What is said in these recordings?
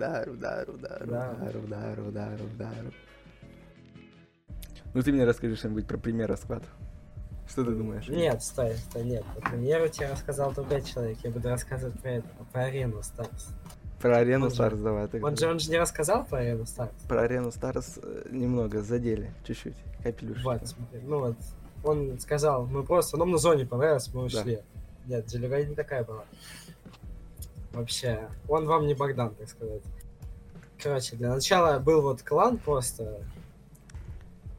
удар, удар, удар, Да. удар, удар, удар, удар. Ну ты мне расскажи что-нибудь про Премьеру расклад. Что ты думаешь? Нет, стой, стой, нет. По Премьеру тебе рассказал другой человек. Я буду рассказывать про это, про арену Stars. Про арену Он же- Stars давай. ты Он же, он же не рассказал про арену Stars. Про арену Stars э, немного задели, чуть-чуть, капелюшечку. Вот, смотри, ну вот, он сказал, мы просто, нам на зоне понравилось, мы Да. ушли. Нет, Джелевей не такая была. Вообще, он вам не Богдан, так сказать. Короче, для начала был вот клан просто,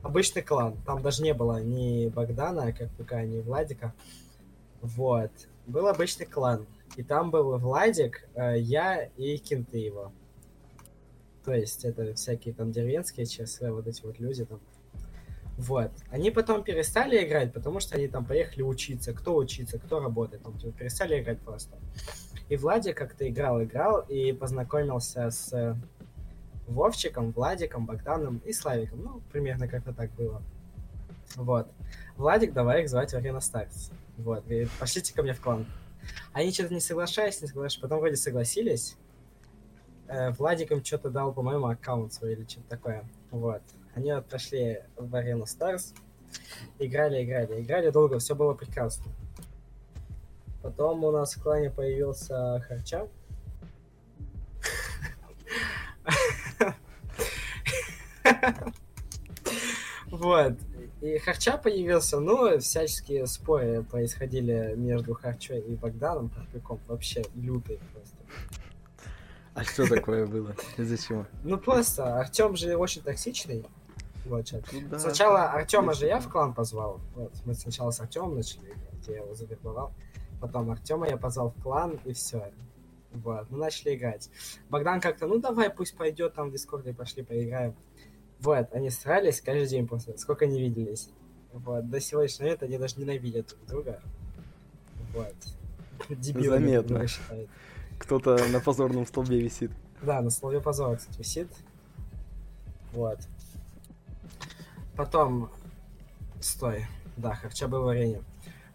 обычный клан. Там даже не было ни Богдана, как пока, ни Владика. Вот. Был обычный клан. И там был Владик, э, я и кенты его. То есть это всякие там деревенские ЧСВ, вот эти вот люди там. Вот. Они потом перестали играть, потому что они там поехали учиться. Кто учиться, кто работает. Там типа, перестали играть просто. И Владик как-то играл, играл и познакомился с Вовчиком, Владиком, Богданом и Славиком. Ну, примерно как-то так было. Вот. Владик, давай их звать в Арена Старс. Вот. Говорит, пошлите ко мне в клан. Они что-то не соглашались, не соглашались. Потом вроде согласились. Э, Владик им что-то дал, по-моему, аккаунт свой или что-то такое. Вот. Они вот пошли в Арену Старс. Играли, играли, играли долго, все было прекрасно. Потом у нас в клане появился Харча. Вот. И Харча появился, ну, всяческие споры происходили между Харчой и Богданом Карпиком. Вообще лютые просто. А что такое было? Из-за чего? Ну, просто Артем же очень токсичный. Вот. Ну да. Сначала Артема же я в клан позвал. Вот, мы сначала с Артемом начали играть, я его завербовал. Потом Артема я позвал в клан, и все. Вот, мы начали играть. Богдан как-то, ну давай, пусть пойдет там в Дискорде, пошли поиграем. Вот, они старались каждый день просто, сколько не виделись. Вот, до сегодняшнего момента они даже ненавидят друг друга. Вот. Друг Заметно. Кто-то на позорном столбе висит. Да, на слове позора, кстати, висит. Вот. Потом... Стой. Да, Харча был в арене.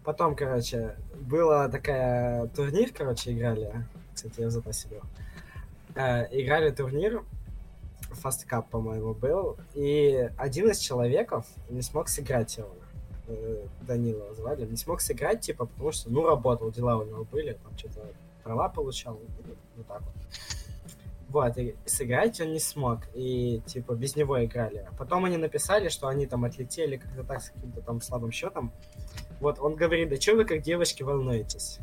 Потом, короче, была такая турнир, короче, играли. Кстати, я в запасе был. Э, играли турнир. Cup, по-моему, был. И один из человеков не смог сыграть его. Э, Данила звали. Не смог сыграть, типа, потому что, ну, работал, дела у него были. Там что-то права получал. Вот так вот. Вот, и сыграть он не смог, и, типа, без него играли. Потом они написали, что они там отлетели как-то так с каким-то там слабым счетом. Вот, он говорит, да что вы как девочки волнуетесь?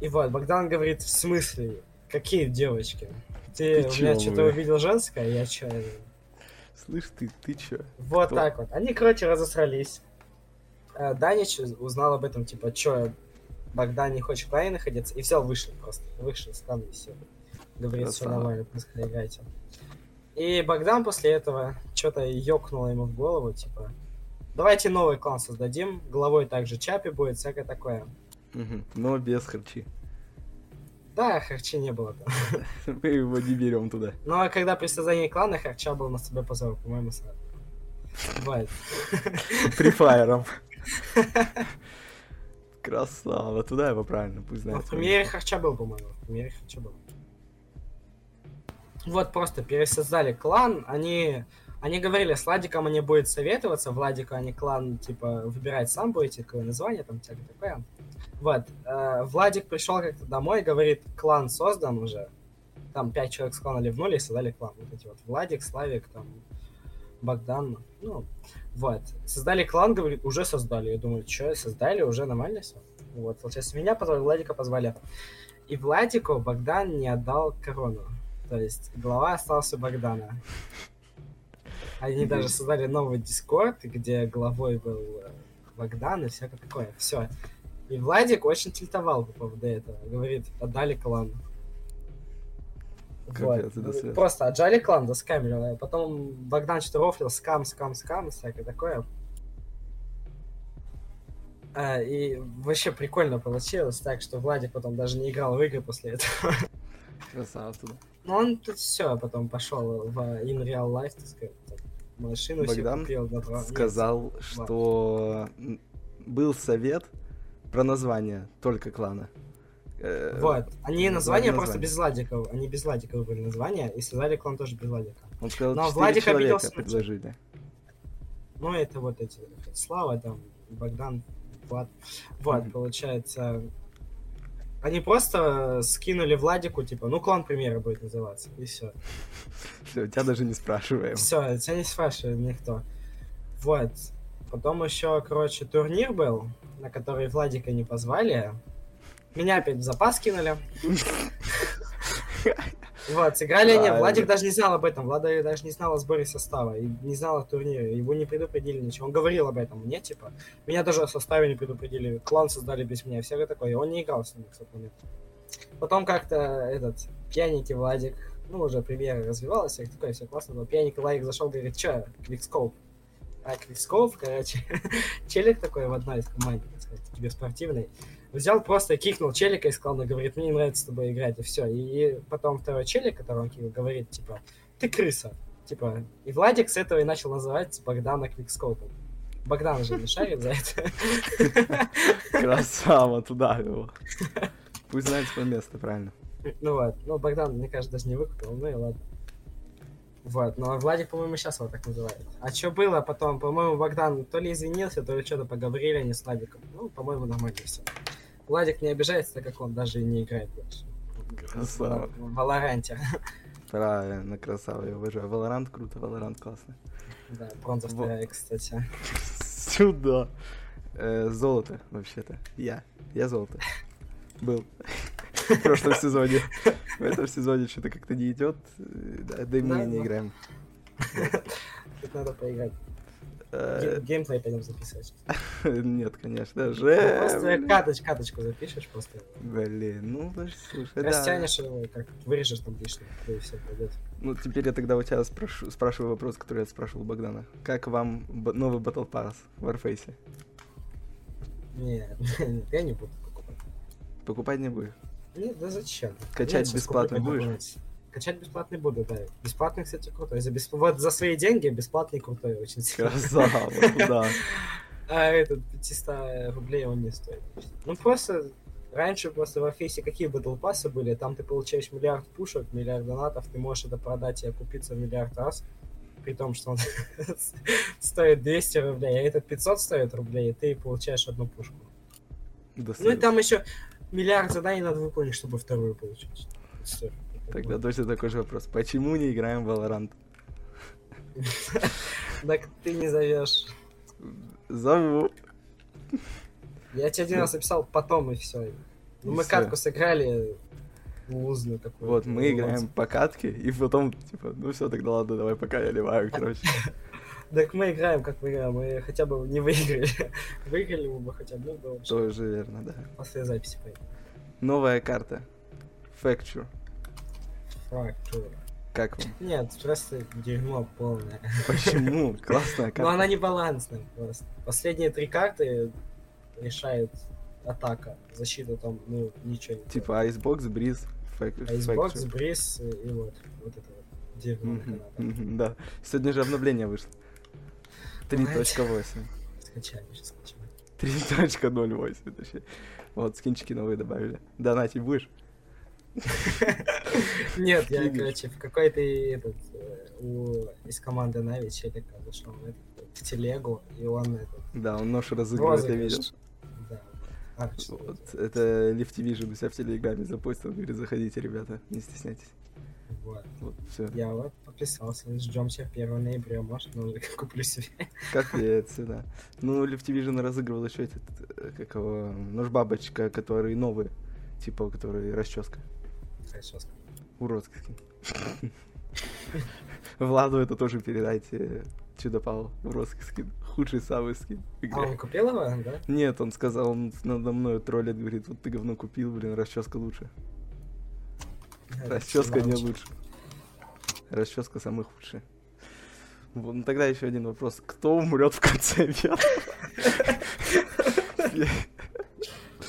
И вот, Богдан говорит, в смысле? Какие девочки? Ты, Ты у меня чё, что-то бля? увидел женское, я что? Слышь ты, ты чё? Вот Кто? так вот. Они, короче, разосрались. Э, Данич узнал об этом, типа, что Богдан не хочет в находиться, и взял, вышел просто. Вышел из клана и все. Говорит, все нормально, пускай играйте. И Богдан после этого что-то ёкнуло ему в голову, типа, давайте новый клан создадим, главой также Чапи будет, всякое такое. Мгм. Но без харчи. Да, Харчи не было там. Мы его не берем туда. Но а когда при создании клана Харча был на себе позор, по-моему, сразу. Бывает. Прифайером. Красава, туда его правильно, пусть Ну, знает. в свой премьере. Харча был, по-моему. В премьере Харча был. Вот просто пересоздали клан. Они, они говорили, с Владиком они будут советоваться. Владику они клан, типа, выбирать сам будете, какое название, там, всякое такое. Вот. э, Владик пришел как-то домой, говорит, клан создан уже. Там пять человек с клана ливнули и создали клан. Вот эти вот Владик, Славик, там, Богдан. Ну, вот. Создали клан, говорит, уже создали. Я думаю, что, создали, уже нормально все. Вот, получается, меня позвали, Владика позвали. И Владику Богдан не отдал корону. То есть глава остался Богдана. Они даже создали новый дискорд, где главой был э, Богдан и всякое такое. Все. И Владик очень тильтовал по поводу этого. Говорит, отдали клан. Капец, связь. Просто отжали клан, да скамерили. А Потом Богдан что-то рофлил, скам, скам, скам, всякое такое. А, и вообще прикольно получилось, так что Владик потом даже не играл в игры после этого. Красава туда. Но он тут все, потом пошел в in real life, так сказать. Машину себе Богдан купил на два. Сказал, что м, был совет про название только клана. Э, Вот. Они названия просто без Владиков. Они без Владиков были названия, и создали клан тоже без Владика. Он сказал, Но Владик обиделся предложили. Ну, это вот эти. Слава, там, Богдан, Влад. Вот, получается. Они просто скинули Владику, типа, ну, клан примера будет называться, и все. Все, тебя даже не спрашиваем. Все, тебя не спрашивает никто. Вот. Потом еще, короче, турнир был, на который Владика не позвали. Меня опять в запас кинули. Вот, сыграли они. Владик даже не знал об этом. Влада даже не знал о сборе состава. И не знал о турнире. Его не предупредили ничего. Он говорил об этом мне, типа. Меня даже о составе не предупредили. Клан создали без меня. Все такое. Он не играл с ними в тот момент. Потом как-то этот пьяненький Владик, ну, уже премьера развивалась, и такое, все классно было. Пьяненький Владик зашел, говорит, че, Квикскоп? А Квикскоп, короче, челик такой в одной из команде, так сказать, тебе спортивный, взял просто кикнул челика и сказал, ну, говорит, мне не нравится с тобой играть, и все. И потом второй челик, который он кикнул, говорит, типа, ты крыса. Типа, и Владик с этого и начал называть Богдана Квикскопом. Богдан же не шарит за это. Красава, туда его. Пусть знает свое место, правильно. Ну вот, ну Богдан, мне кажется, даже не выкупил, ну и ладно. Вот, но Владик, по-моему, сейчас его так называют. А что было потом? По-моему, Богдан то ли извинился, то ли что-то поговорили они с Владиком. Ну, по-моему, нормально все. Владик не обижается, так как он даже и не играет больше. Красава. В Валоранте. Правильно, красава, я уважаю. Валорант круто, Валорант классно. Да, бронза вторая, кстати. Сюда. Э, золото, вообще-то. Я. Я золото. Был. В прошлом сезоне. В этом сезоне что-то как-то не идет. Да, и мы не играем. Тут надо поиграть. Э, Ге- Геймплей пойдем записывать. Нет, конечно Ну, же. Просто каточ, каточку запишешь, просто Блин, ну даже слушай, растянешь его, как вырежешь там лишнее, и все пойдет. Ну, теперь я тогда у тебя спрошу, спрашиваю вопрос, который я спрашивал у Богдана. Как вам новый Battle Pass в Warface? Нет, я не буду покупать. Покупать не будешь? Нет, да зачем? Качать щас бесплатно будешь? какой-нибудь. Качать бесплатный буду, да. Бесплатный, кстати, крутой. За, бесп- вот за свои деньги бесплатный крутой очень сильно. Красава, да. А этот 500 рублей он не стоит. Ну просто раньше просто в Warface какие батл пассы были, там ты получаешь миллиард пушек, миллиард донатов, ты можешь это продать и окупиться в миллиард раз, при том, что он стоит 200 рублей, а этот 500 стоит рублей, и ты получаешь одну пушку. Ну и там еще миллиард заданий надо выполнить, чтобы вторую получить. Тогда точно такой же вопрос. Почему не играем в Valorant? Так ты не зовешь. Зову. Я тебе один раз написал потом и все. И мы катку сыграли лузную такую. Вот, мы играем по катке, и потом, типа, ну все, тогда ладно, давай пока я ливаю, короче. Так мы играем, как мы играем, мы хотя бы не выиграли. Выиграли бы хотя бы, ну, было бы Тоже верно, да. после записи поедем. Новая карта. Facture. Фрактура. Как вам? Нет, просто дерьмо полное. Почему? Классная Но карта. она не балансная просто. Последние три карты решает атака. Защита там, ну, ничего не Типа Icebox, Айсбокс, Facture. Бриз и вот. Вот это вот. Дерьмо Да. Сегодня же обновление вышло. 3.8. Скачали, сейчас скачали. 3.08 точнее. Вот, скинчики новые добавили. Донатить будешь? Нет, я, короче, в какой-то этот, э, у, из команды Нави челика зашел в, телегу, и он этот, Да, он нож разыгрывает, я видел. Вот, это Лифтивижн у себя в Телеграме запостил, говорит, заходите, ребята, не стесняйтесь. Вот. Вот, все. Я вот подписался, ждем тебя 1 ноября, может, ну, куплю себе. Капец, да. Ну, Лифтивижн разыгрывал еще этот, э, как его, нож бабочка, который новый, типа, который расческа. Скажу. Уродский. Владу это тоже передайте. Чудо Павел, уродский скин. Худший самый скин А он купил его, да? Нет, он сказал, он надо мной троллит, говорит, вот ты говно купил, блин, расческа лучше. Расческа не лучше. Расческа самый худший. Вот, ну тогда еще один вопрос. Кто умрет в конце?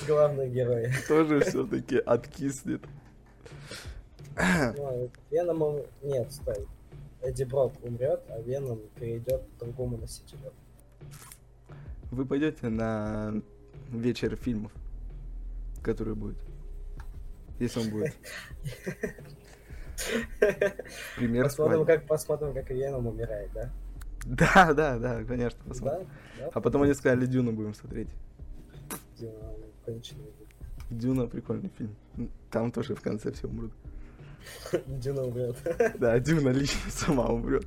Главный герой. Тоже все-таки откиснет. Ну, Веном. Нет, стой. Эдди Брок умрет, а Веном перейдет к другому носителю. Вы пойдете на вечер фильмов, который будет? Если он будет. Пример Посмотрим, как, посмотрим, как Веном умирает, да? Да, да, да, конечно, посмотрим. Да? да? А потом они сказали, Дюну будем смотреть. Дюна, конечно, не Дюна прикольный фильм. Там тоже в конце все умрут. Дюна умрет. Да, Дюна лично сама умрет.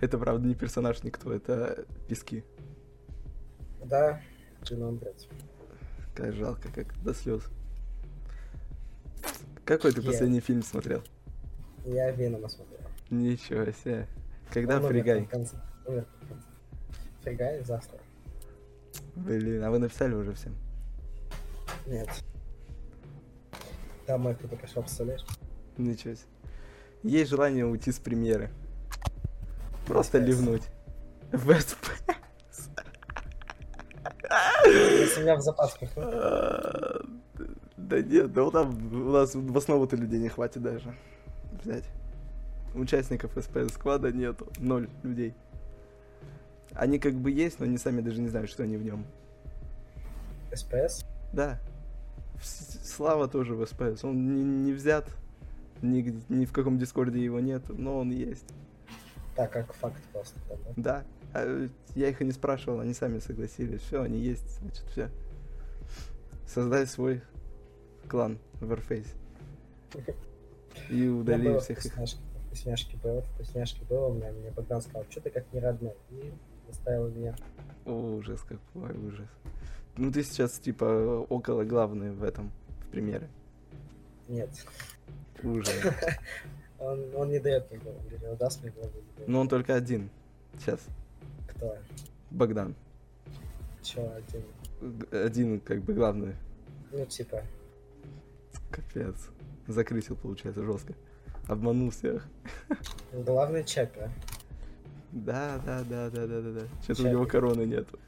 Это, правда, не персонаж никто, это пески. Да, Дюна умрет. Как жалко, как до слез. Какой ты последний фильм смотрел? Я Венома смотрел. Ничего себе. Когда Он Фригай? Фригай завтра. Блин, а вы написали уже всем? Нет. Там мой кто-то пошел, представляешь? Ничего себе. Есть желание уйти с премьеры. Просто SPS. ливнуть. SP. Если меня в запас пихнут. А, Да нет, да вот там у нас в основу-то людей не хватит даже взять. Участников СПС сквада нету, ноль людей. Они как бы есть, но они сами даже не знают, что они в нем. СПС? Да. Слава тоже в СПС. Он не, не взят. Ни, ни в каком дискорде его нет, но он есть. Так, как факт просто. да? Да. А, Я их и не спрашивал, они сами согласились. Все, они есть, значит, все. Создать свой клан Warface. И удали было всех их. вкусняшки, было, вкусняшки было, у меня, мне Богдан сказал, что ты как не родной, и заставил меня. О, ужас какой, ужас. Ну ты сейчас типа около главный в этом, в примере. Нет, Ужас. он, он не дает мне голову, говорит, он даст мне голову. Но он только один. Сейчас. Кто? Богдан. Чё, один? Один как бы главный. Ну, типа, Капец. Закрысил, получается, жестко. Обманул всех. главный чапер. Да, да, да, да, да, да, да. Что-то у него короны нету.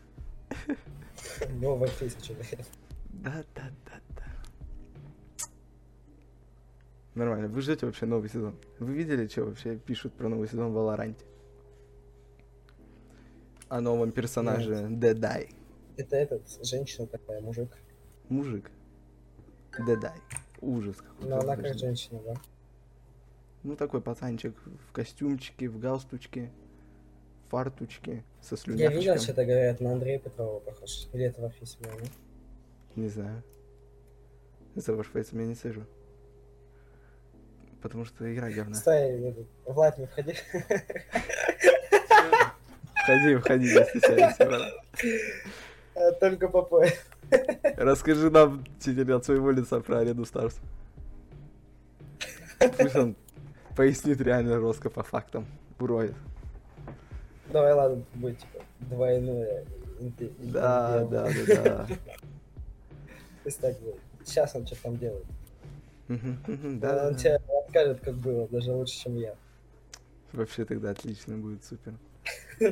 Ну, в тысячу. Да, да, да, да. Нормально. Вы ждете вообще новый сезон? Вы видели, что вообще пишут про новый сезон в Валоранте? О новом персонаже Дедай. Это этот, женщина такая, мужик. Мужик. Дедай. Ужас какой. Но она как женщина, да? Ну, такой пацанчик в костюмчике, в галстучке, в фартучке, со Я слюнявчиком. видел, что-то говорят, на Андрея Петрова похож. Или это в офисе было, ну? Не знаю. За Warface я не сижу. Потому что игра говна. Стой, Влад, не входи. Входи, входи, не стесняйся, Только по пояс. Расскажи нам теперь от своего лица про Арену Старс. Пусть он пояснит реально жестко по фактам. Уроет. Давай, ладно, будет типа двойное. инте- Да, инте- да, да, да. Пусть так будет. Сейчас он что там делает. Он Да, да, тебе расскажет, как было, даже лучше, чем я. Вообще тогда отлично будет, супер.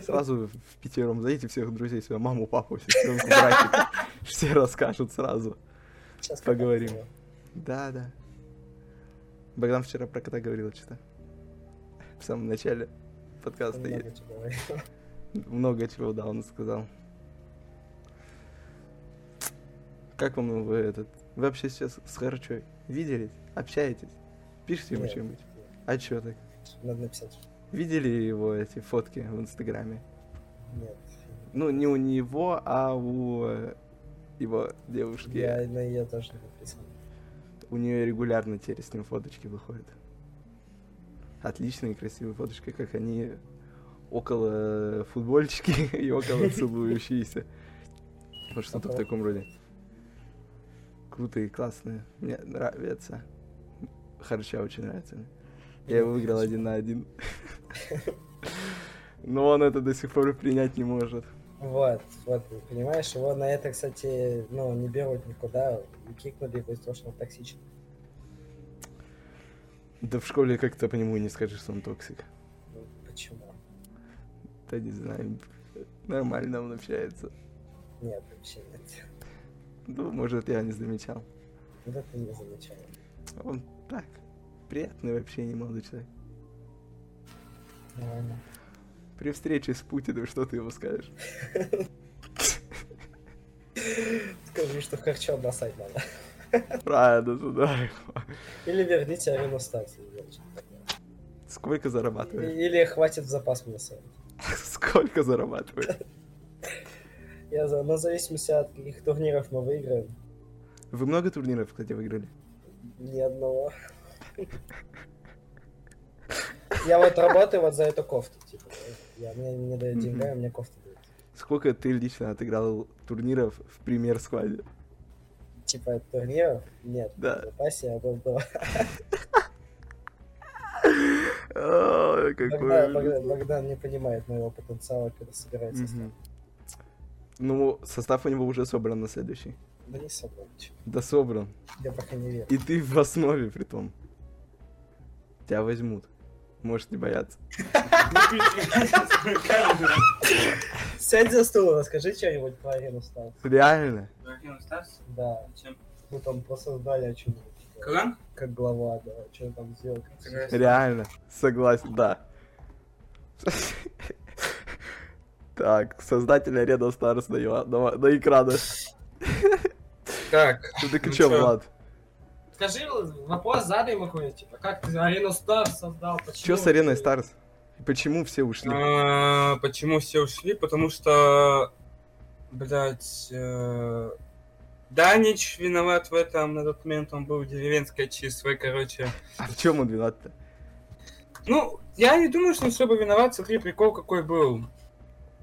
Сразу в пятером зайдите всех друзей, сюда, маму, папу, сестренку, братика. Все расскажут сразу. Сейчас Поговорим. Да, да. Богдан вчера про кота говорил что-то. В самом начале подкаста. Много есть. чего. Много чего, да, он сказал. Как вам вы этот... Вы вообще сейчас с Харчой виделись? Общаетесь? Пишите ему Нет, что-нибудь? А чё так? Надо написать. Видели его эти фотки в Инстаграме? Нет. Ну, не у него, а у э, его девушки. Я на ее тоже не подписан. У нее регулярно теперь с ним фоточки выходят. Отличные, красивые фоточки, как они около футбольчики и около целующиеся. Вот что-то в таком роде. Крутые, классные. Мне нравится. Харча очень нравится. Я его выиграл один на один. Но он это до сих пор принять не может. Вот, вот, понимаешь, его на это, кстати, ну, не берут никуда, и кикнули его из-за того, что он токсичен. Да в школе как-то по нему не скажешь, что он токсик. Ну, почему? Да не знаю. Нормально он общается. Нет, вообще нет. Ну, может, я не замечал. Вот это не замечал. Он так, приятный вообще не молодой человек. Нормально. При встрече с Путиным что ты ему скажешь? Скажи, что харчо бросать надо. Правильно, туда. Или верните арену Старс. Сколько зарабатывает? Или хватит в запас мне сам. Сколько зарабатывает? Я за, на зависимости от каких турниров мы выиграем. Вы много турниров, кстати, выиграли? Ни одного. Я вот работаю вот за эту кофту, типа. Я, мне не дают а мне кофту дают. Сколько ты лично отыграл турниров в премьер складе? Типа турниров? Нет. Да. В запасе я был два. Богдан, не понимает моего потенциала, когда собирается. Мгм. Ну, состав у него уже собран на следующий. Да не собрал ничего. Да собран. Я пока не верю. И ты в основе при том. Тебя возьмут. Можешь не бояться. Сядь за стул, расскажи что-нибудь про арену Старс. Реально? Да. Ну там просто дали о чем Клан? как глава, да, что там сделал. Согласен. Реально. Согласен, да. Так, создатель Arena Stars на, на, на экранах. Так, Ну так Ну чё? Влад? Скажи, вопрос задай ему какой-нибудь, типа, как ты арену Старс создал, почему? Чё с Ареной Stars? И почему все ушли? а, почему все ушли? Потому что, блядь, э, Данич виноват в этом, на тот момент он был деревенской чистой, короче. А в чем он виноват-то? Ну, я не думаю, что он особо виноват, смотри, прикол какой был.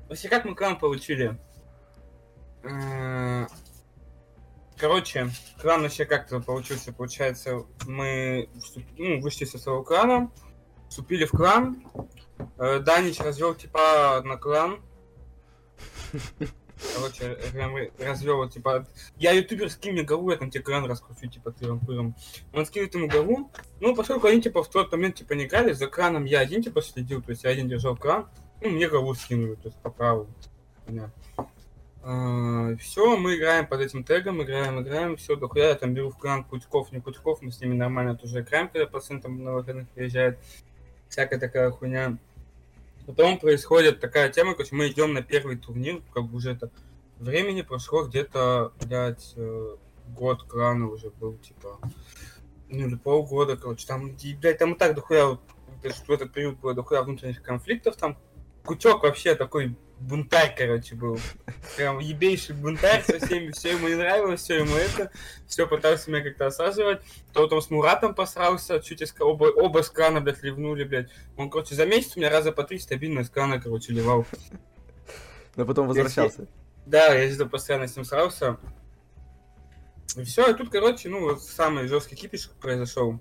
Вообще, как мы клан получили? Короче, клан вообще как-то получился, получается, мы вступ- ну, вышли со своего клана, вступили в клан, э, Данич развел типа на клан, Короче, прям развел, типа, я ютубер, скинь мне голову, я там тебе кран раскручу, типа, тыром-пыром. Он скинет ему голову, ну, поскольку они, типа, в тот момент, типа, не играли, за краном я один, типа, следил, то есть я один держал кран, ну, мне голову скинули, то есть по праву. Все, мы играем под этим тегом, играем, играем, все, дохуя, я там беру в кран Кутьков, не Кутьков, мы с ними нормально тоже играем, когда пацан там на выходных приезжает, всякая такая хуйня. Потом происходит такая тема, короче, мы идем на первый турнир, как бы уже это времени прошло где-то, блядь, э, год крана уже был, типа, ну или полгода, короче, там, и, блядь, там и так дохуя, вот, в этот период было дохуя внутренних конфликтов, там, Кутек вообще такой бунтарь, короче, был. Прям ебейший бунтарь со всеми, все ему не нравилось, все ему это, все пытался меня как-то осаживать. То там с Муратом посрался, чуть из оба, оба с крана, блядь, ливнули, блядь. Он, короче, за месяц у меня раза по три стабильно крана, короче, ливал. Но потом возвращался. Да, я где-то постоянно с ним срался. И все, и тут, короче, ну, вот самый жесткий кипиш произошел.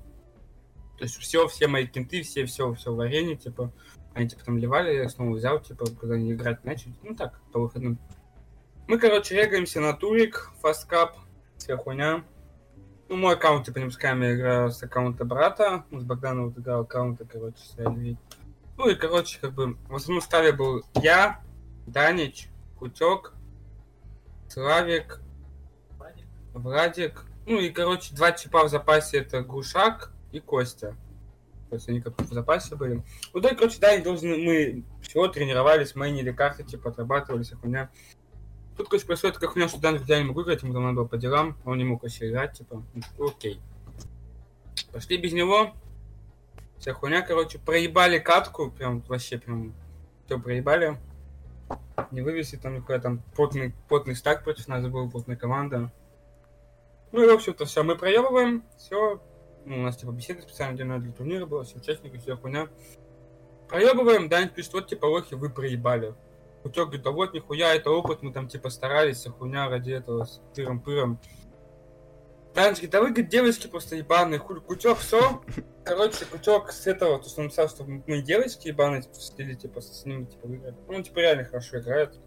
То есть все, все мои кенты, все, все, все в арене, типа, они, типа, там ливали, я снова взял, типа, когда они играть начали, ну, так, по выходным. Мы, короче, регаемся на турик, фасткап, вся хуйня. Ну, мой аккаунт, типа, не пускаем, я играю с аккаунта брата, ну, с Богданом вот играл аккаунта, короче, с Эльвей. Ну, и, короче, как бы, в основном ставе был я, Данич, Кутек, Славик, Владик. Ну и, короче, два типа в запасе это Гушак и Костя. То есть они как в запасе были. Ну и, короче, да, должны, мы всего тренировались, майнили карты, типа, отрабатывали вся хуйня. Тут, короче, происходит такая хуйня, что Дан я не могу играть, ему там надо было по делам, он не мог вообще играть, типа, ну, окей. Пошли без него. Вся хуйня, короче, проебали катку, прям вообще прям все проебали. Не вывести там никакой там потный, потный стак против нас был, потная команда. Ну и, в общем-то, все, мы проебываем, все. Ну, у нас, типа, беседа специально делена для турнира была, все участники, все хуйня. Проебываем, Дань пишет, вот, типа, лохи, вы проебали. Кутек говорит, да вот, нихуя, это опыт, мы там, типа, старались, вся хуйня ради этого, с тыром-пыром. Дань говорит, да вы, говорит, девочки просто ебаные, хуй, Кутек, все. Короче, Кутек с этого, то, что он написал, что мы девочки ебаные, типа, стиле, типа, с ними, типа, выиграли. Ну, типа, реально хорошо играет.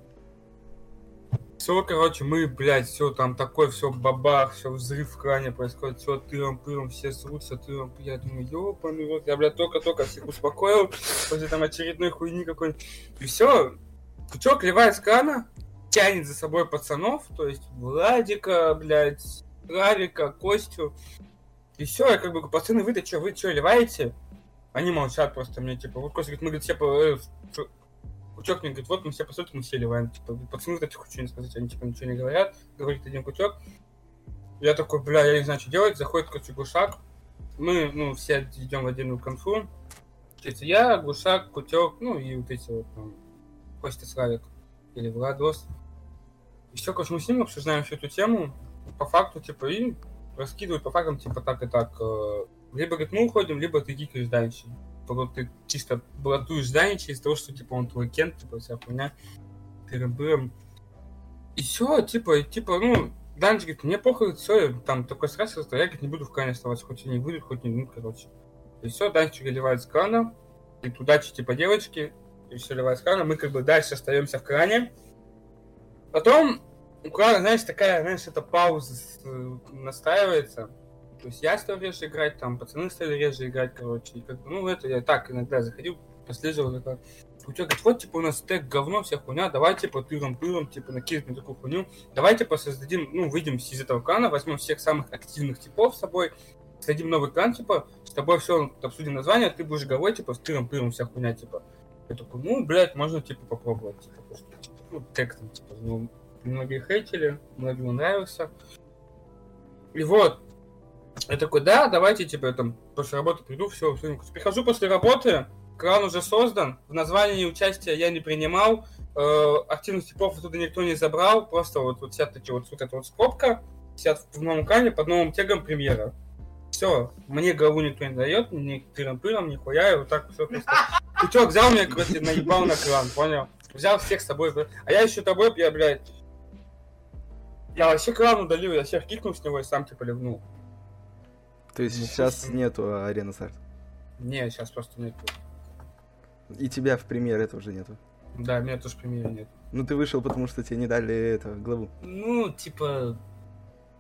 Все, короче, мы, блядь, все там такое, все бабах, все взрыв в кране происходит, все тыром-пыром, все срутся тыром Я думаю, ёбаный рот, я, блядь, только-только всех успокоил, после там очередной хуйни какой-нибудь. И все, Кучок ливает с крана, тянет за собой пацанов, то есть Владика, блядь, Равика, Костю. И все, я как бы, пацаны, вы-то что, вы что, ливаете? Они молчат просто мне, типа, вот Костя говорит, мы, говорит, все, э, Кучок мне говорит, вот мы все по сути мы все ливаем, типа, пацаны вот эти хочу не сказать, они типа ничего не говорят, говорит один Кучок. Я такой, бля, я не знаю, что делать. Заходит, короче, Гушак. Мы, ну, все идем в отдельную конфу. Это я, Гушак, Кутек, ну, и вот эти вот, там, Костя Славик или Владос. И все, короче, мы с ним обсуждаем всю эту тему. По факту, типа, и раскидывают по фактам, типа, так и так. э, Либо, говорит, мы уходим, либо ты кикаешь Данича. Вот ты чисто блатуешь Данича из-за того, что, типа, он твой кент, типа, вся хуйня. Тыры-бырым. И все, типа, и, типа, ну, Данич говорит, мне похуй, все, там такой что я, говорит, не буду в клане оставаться, хоть они выйдут, хоть не выйдут, короче. И все, Данчик выливает с крана, и удачи, типа, девочки, и все ливает с крана, мы, как бы, дальше остаемся в кране. Потом, у крана, знаешь, такая, знаешь, эта пауза э, настраивается. То есть я стал реже играть, там, пацаны стали реже играть, короче, и как ну, это я так иногда заходил, послеживал, такой, у тебя говорит, вот, типа, у нас стек говно, вся хуйня, давай, типа, тыром-тыром, типа, накинем такую хуйню, давай, типа, создадим, ну, выйдем из этого клана, возьмем всех самых активных типов с собой, создадим новый клан, типа, с тобой все обсудим название, ты будешь головой, типа, с тыром-тыром вся хуйня, типа. Я такой, ну, блядь, можно, типа, попробовать, типа, типа, ну, тег там, типа, ну, многие хейтили, многим нравился. И вот, я такой, да, давайте, типа, там после работы приду, все, прихожу после работы, кран уже создан, в названии участия я не принимал, э, активных типов оттуда никто не забрал, просто вот, вот сидят такие вот, вот эта вот скобка, сидят в новом кране под новым тегом премьера. Все, мне голову никто не дает, ни тыром-пыром, нихуя, и вот так все просто. Путек взял меня, короче, наебал на кран, понял? Взял всех с собой, а я еще тобой, я, блядь, я вообще кран удалил, я всех кикнул с него и сам типа ливнул. То есть Ну, сейчас нету арены старт. Не, сейчас просто нет. И тебя в премьер этого уже нету. Да, меня тоже премьера нет. Ну ты вышел, потому что тебе не дали это, главу. Ну, типа...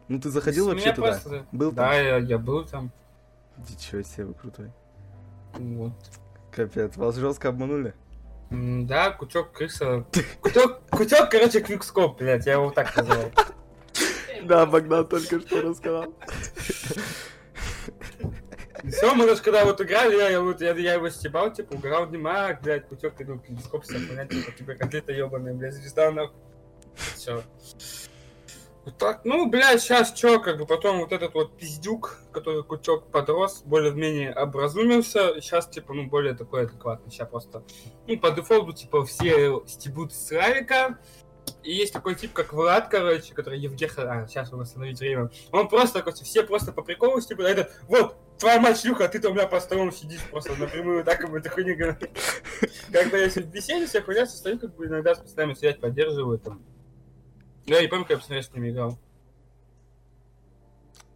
Ну ты заходил вообще меня туда? просто- Был Да, там? я, я был там. Ничего себе, вы крутой. Вот. Капец, вас жестко обманули? М, Да, кутек крыса. Кутек, кутек, короче, квикскоп, блядь, я его так называю. Да, Богдан только что рассказал. Все, мы даже когда вот играли, я, вот, я, я его стебал, типа, угорал, Димак, блядь, кутек, иду, квикскоп, вся хуйня, типа, типа, котлета ебаная, блядь, звезда, нахуй. Все. Вот так, ну, блядь, сейчас чё, как бы потом вот этот вот пиздюк, который кучок подрос, более-менее образумился, сейчас, типа, ну, более такой адекватный, сейчас просто, ну, по дефолту, типа, все стебут Славика, и есть такой тип, как Влад, короче, который Евгеха, а, сейчас он остановить время, он просто, короче, все просто по приколу стебут, а этот, вот, твоя мать шлюха, а ты там у меня по столом сидишь, просто напрямую так ему эту хуйню говорит. Когда я в беседе, вся хуйня состою, как бы иногда с пацанами сидеть, поддерживаю там. Я не помню, как я раз с ними играл.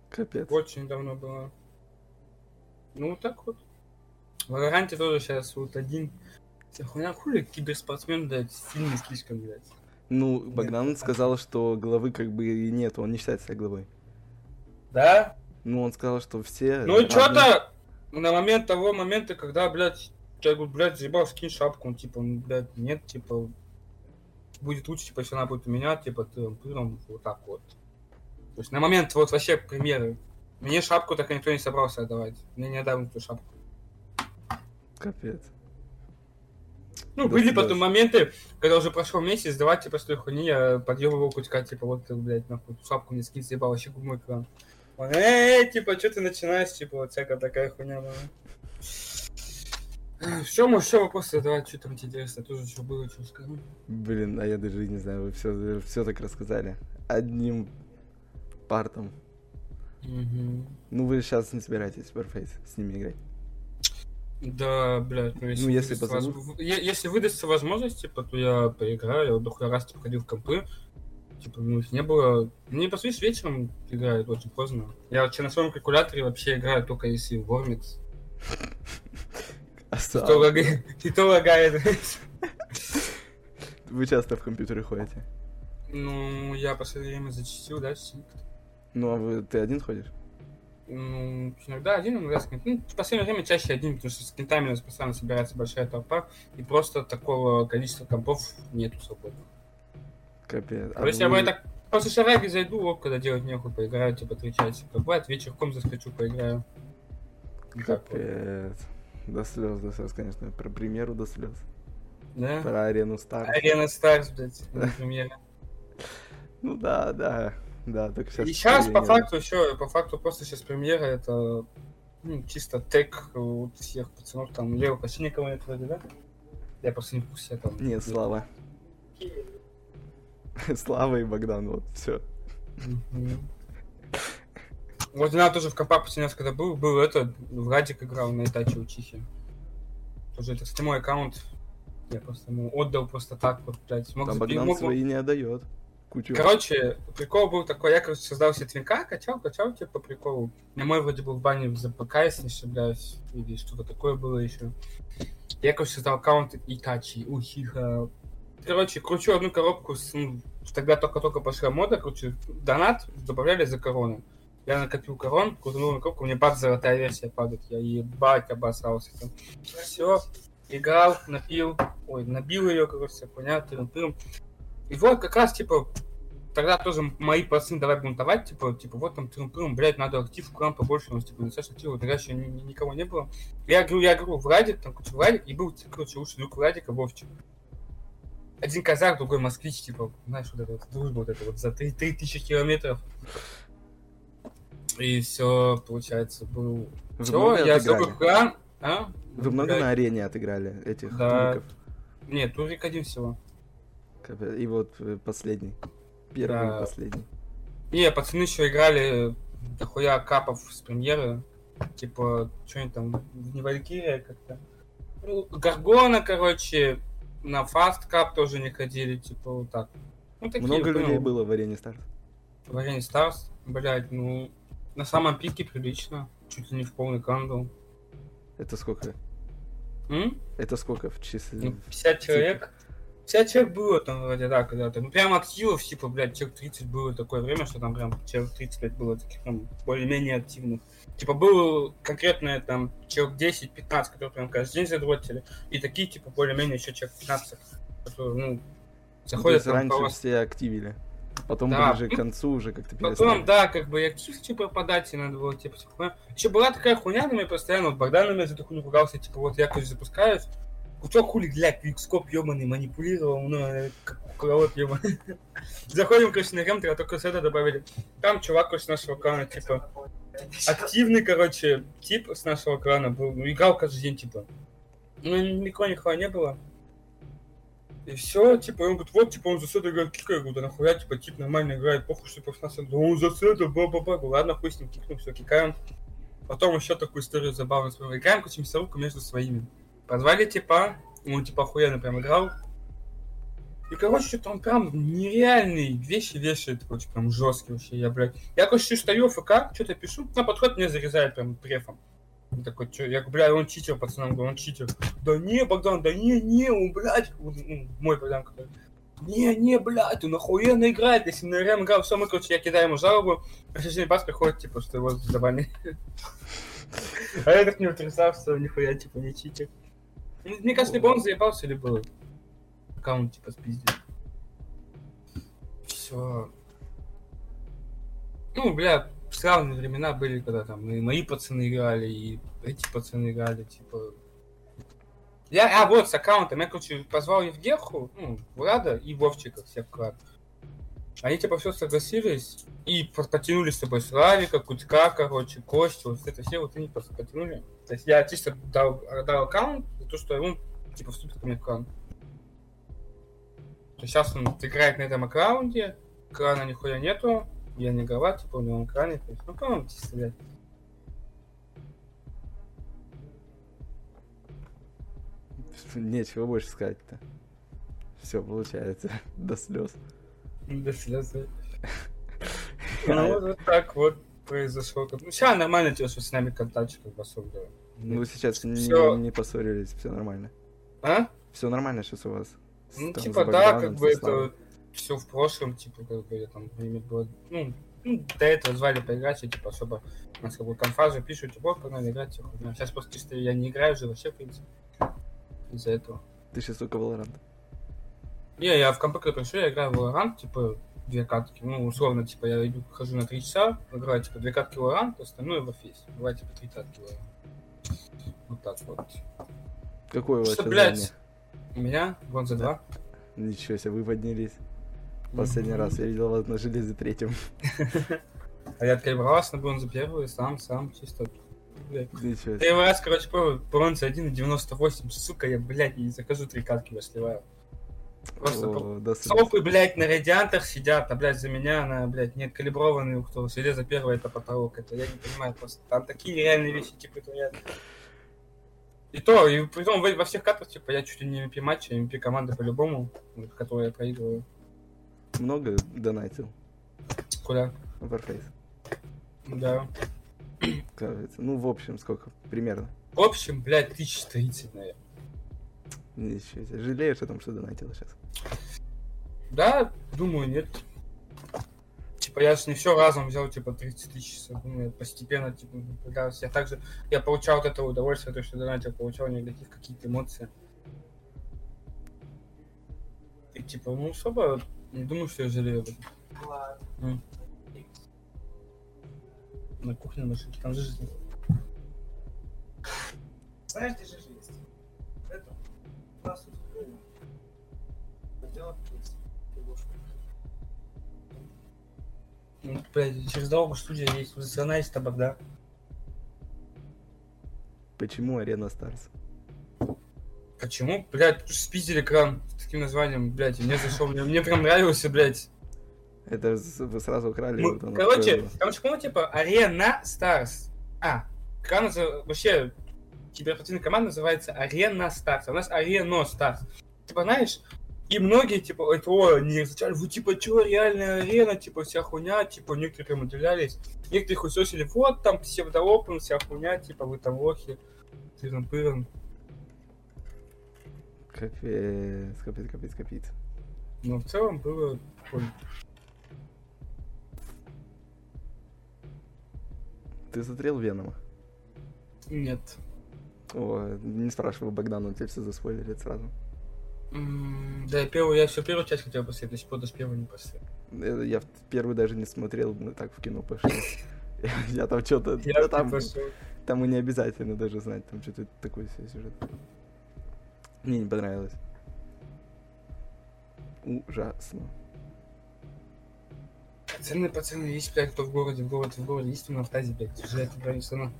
Капец. Очень давно было. Ну, вот так вот. В Валоранте тоже сейчас вот один. Хуйня, хули киберспортсмен, блядь, сильный слишком, блядь. Ну, Богдан сказал, что главы как бы и нет, он не считает себя главой. Да? Ну, он сказал, что все... Ну, равны. что-то на момент того момента, когда, блядь, я говорю, блядь, заебал, скинь шапку, он, типа, ну, блядь, нет, типа, будет лучше, типа, если она будет у меня, типа, ты, пыром, вот так вот. То есть на момент, вот, вообще, примеры. Мне шапку так никто не собрался отдавать. Мне не отдам эту шапку. Капец. Ну, были потом моменты, когда уже прошел месяц, давать, типа, с той хуйни, я подъебывал кучка, типа, вот ты, блядь, нахуй, шапку мне скинь, заебал, вообще губной экран. Он, эй, типа, что ты начинаешь, типа, вот всякая такая хуйня, ну. Все, может, еще вопросы задавать, что там интересно, тоже что было, что скажу. Блин, а я даже не знаю, вы все, все так рассказали. Одним партом. Ну, вы сейчас не собираетесь в Warface с ними играть. Да, блядь, ну если, Ну, если позовут. воз- если выдастся возможность, типа, то я поиграю, я вот дохуя раз типа, ходил в компы, типа, ну, их не было. Мне по сути вечером играют очень поздно. Я вообще на своем калькуляторе вообще играю только если Вормикс. А И то лагает. Вы часто в компьютеры ходите? Ну, я последнее время зачистил, да. Ну, а вы, ты один ходишь? Иногда один, иногда с кем-то. Ну, в последнее время чаще один, потому что с кентами у нас постоянно собирается большая толпа, и просто такого количества компов нету свободных. Капец. А То есть я вы- бы так после шараги зайду, вот, когда делать нехуй, поиграю, типа, три часика. Бывает, вечерком заскочу, поиграю. Капец. До слез, до слез, конечно. Про примеру до слез. Да? Про арену Стар. Арена Старс, блядь, например. Ну да, да. Да, так сейчас. И сейчас, по факту, еще, по факту, просто сейчас премьера, это ну, чисто тег у всех пацанов, там, Лео Косинникова нет вроде, да? Я просто не в курсе там. Нет, Слава. Слава и Богдан, вот, все. Вот меня тоже в компах последний раз, когда был, был это, Владик играл на Итачи Учихе. Тоже это, кстати, мой аккаунт. Я просто ему отдал просто так вот, блядь. Мог запи- Богдан мог- свои не отдает. Кучу. Короче, прикол был такой, я, короче, создал себе твинка, качал, качал, типа, по приколу. Меня мой вроде был в бане за ПК, если не ошибаюсь, или что-то такое было еще. Я, короче, создал аккаунт Итачи, Ухиха. Короче, кручу одну коробку, с, ну, тогда только-только пошла мода, короче, донат добавляли за короны. Я накопил корон, крутанул на коробку, мне бац, золотая версия падает. Я ебать обосрался там. Все, играл, напил, ой, набил ее, короче, тырым-тырым. И вот как раз, типа, тогда тоже мои пацаны давай бунтовать, типа, типа, вот там трум блядь, надо актив, кран побольше, у нас, типа, достаточно актива, тогда еще ни- ни- никого не было. Я говорю, я говорю, Владик, там, короче, Владик, и был, короче, лучший друг Владика, Вовчик. Один казах, другой москвич, типа, знаешь, вот это вот, дружба вот это вот, за три три тысячи километров. И все, получается, был... Вы Все, я особый кран, а? Вы много Блядь. на арене отыграли этих Да. туриков? Нет, турик один всего. И вот э, последний. Первый Да. и последний. Не, пацаны еще играли дохуя капов с премьеры. Типа, что-нибудь там, не Валькирия как-то. Ну, Гаргона, короче, на Фаст Кап тоже не ходили, типа, вот так. Ну, такие, Много понял, людей было в арене старт. В Арене Старс, блядь, ну, на самом пике прилично. Чуть ли не в полный кандал. Это сколько? М? Это сколько в числе? Ну, 50 человек. 50 человек было там вроде, да, когда-то. Ну, прям активов, типа, блядь, человек 30 было такое время, что там прям человек 35 было таких прям более-менее активных. Типа, было конкретно там человек 10-15, которые прям каждый день задротили, и такие, типа, более-менее еще человек 15, которые, ну, заходят там раньше по все активили. Потом Да. ближе к концу уже как-то Потом, перестали. да, как бы и актив, типа, по дате надо было, типа, типа, Еще была такая хуйня, на меня постоянно, вот Богдан на меня за эту хуйню ругался, типа, вот я, короче, запускаюсь, Кучок хули, блядь, квикскоп ебаный манипулировал, ну, э, как кукловод ебаный. Заходим, короче, на рентер, а только с это добавили. Там чувак, короче, с нашего клана, типа, активный, короче, тип с нашего клана был, ну, играл каждый день, типа. Ну, никого никого не было. И все, типа, он говорит, вот, типа, он за сета играет, кикай, я говорю, да нахуя, типа, тип нормально играет, похуй, что против нас, да он за сета, ба-ба-ба, ладно, хуй с ним, кикну, все, кикаем. Потом еще такую историю забавную вспомнил. Играем, короче, мясорубку между своими. Позвали типа, он типа охуенно прям играл. И, короче, что-то он прям нереальные вещи вешает, короче, прям жесткий вообще, я, блядь. Я, короче, стою ФК, что-то пишу, на подход меня зарезает прям префом. Он такой, что, я говорю, бля, он читер, пацанам, говорю, он читер. Да не, Богдан, да не, не, он, блядь, ну, мой Богдан, который, не, не, блядь, он охуенно играет, если на РМ играл, все, мы, короче, я кидаю ему жалобу, а соседний бас приходит, типа, что его забанили. А я так не утрясал, что нихуя, типа, не читер. Мне кажется, либо он заебался, либо аккаунт, типа, спиздил. Все. Ну, бля, славные времена были, когда там и мои пацаны играли, и эти пацаны играли, типа... Я, а, вот, с аккаунтом, я, короче, позвал Евгеху, ну, Влада и Вовчика, всех вклад. Они, типа, все согласились, и потянули с собой Славика, Кутька, короче, Костю, вот это все, вот они просто потянули. То есть я чисто дал, дал аккаунт то, что он, типа, вступит ко мне в клан. То есть сейчас он играет на этом аккаунте, крана нихуя нету, я не голова, типа, у него на кране, то есть, ну, по-моему, чисто, блядь. Нечего больше сказать-то. Все получается. До слез. До слезы. Ну, вот так вот произошло. Ну, сейчас нормально, типа, с нами контакт, как бы, особо. Ну вы сейчас не, Всё. не поссорились, все нормально. А? Все нормально сейчас у вас. Ну, там, типа, да, как бы это все в прошлом, типа, как бы я там время было. Ну, ну, до этого звали поиграть, и, типа, особо у нас как бы конфа же пишут, типа, «О, погнали играть, типа, Сейчас просто чисто я не играю уже вообще, в принципе. Из-за этого. Ты сейчас только Valorant. Не, я в когда пришел, я играю в Valorant, типа, две катки. Ну, условно, типа, я иду, хожу на три часа, играю, типа, две катки Valorant, остальное в Office. Бывает, типа, три катки Valorant. Вот так вот. Какое у вас Что, сейчас блядь? задание? У меня гон за два. Ничего себе, вы поднялись. Последний Мгм. раз я видел вас на железе третьем. А я откалибровался на бронзу первую, сам, сам, чисто. Первый раз, короче, пробую бронза 1,98. Сука, я, блядь, не закажу три катки, я сливаю. Просто О. Сопы, блядь, на радиантах сидят, а, блядь, за меня на, блядь, не откалиброванные, кто железо первое, это потолок. Это я не понимаю просто. Там такие нереальные вещи, типа, творят. И то, и притом во, во всех картах, типа, я чуть ли не MVP матча, MVP команды по-любому, вот, которую я проигрываю. Много донатил Куда? Warface. Да. Кажется. Ну, в общем, сколько? Примерно. В общем, блядь, 1030, наверное. Ничего себе. Жалеешь о том, что донатил сейчас? Да, думаю, нет. Типа, я же не все разом взял, типа, 30 тысяч. Думаю, постепенно, типа, пытался. Я также, я получал от этого удовольствие, то, что донатил, получал негатив, какие-то эмоции. И, типа, ну, особо не думаю, что я жалею об этом. На кухне на машинке, там же жизнь. Знаешь, где же есть? Это. У нас блядь, через дорогу студия есть, страна есть табак, да? Почему Арена Stars? Почему? Блядь, спиздили клан с таким названием, блядь, и мне зашел, мне, мне прям нравился, блядь. Это вы сразу украли. Мы- вот короче, там же, по-моему, типа, Арена Stars. А, клан вообще, киберспортивная команда называется Арена Stars, а у нас Арено Stars. Типа, знаешь, и многие, типа, это, о, не изучали, вы, типа, чё, реальная арена, типа, вся хуйня, типа, некоторые прям удивлялись. Некоторые хуесосили, вот, там, псевдоопен, вся хуйня, типа, вы там лохи, тыран-пыран. Капец, капец, капец, капец. Но в целом было прикольно. Ты смотрел Венома? Нет. О, не спрашивай Богдана, он тебе все заспойлерит сразу. Да, я первую, я всю первую часть хотел посмотреть, до сих пор даже первую не посмотрел. Э, Я в первый даже не смотрел, мы так в кино пошли. Я- там что-то... Там, там и не обязательно даже знать, там что-то такой сюжет. Мне не понравилось. Ужасно. Пацаны, пацаны, есть, блядь, кто в городе, в городе, в городе, есть кто на автазе, блядь, жить, блядь, страна.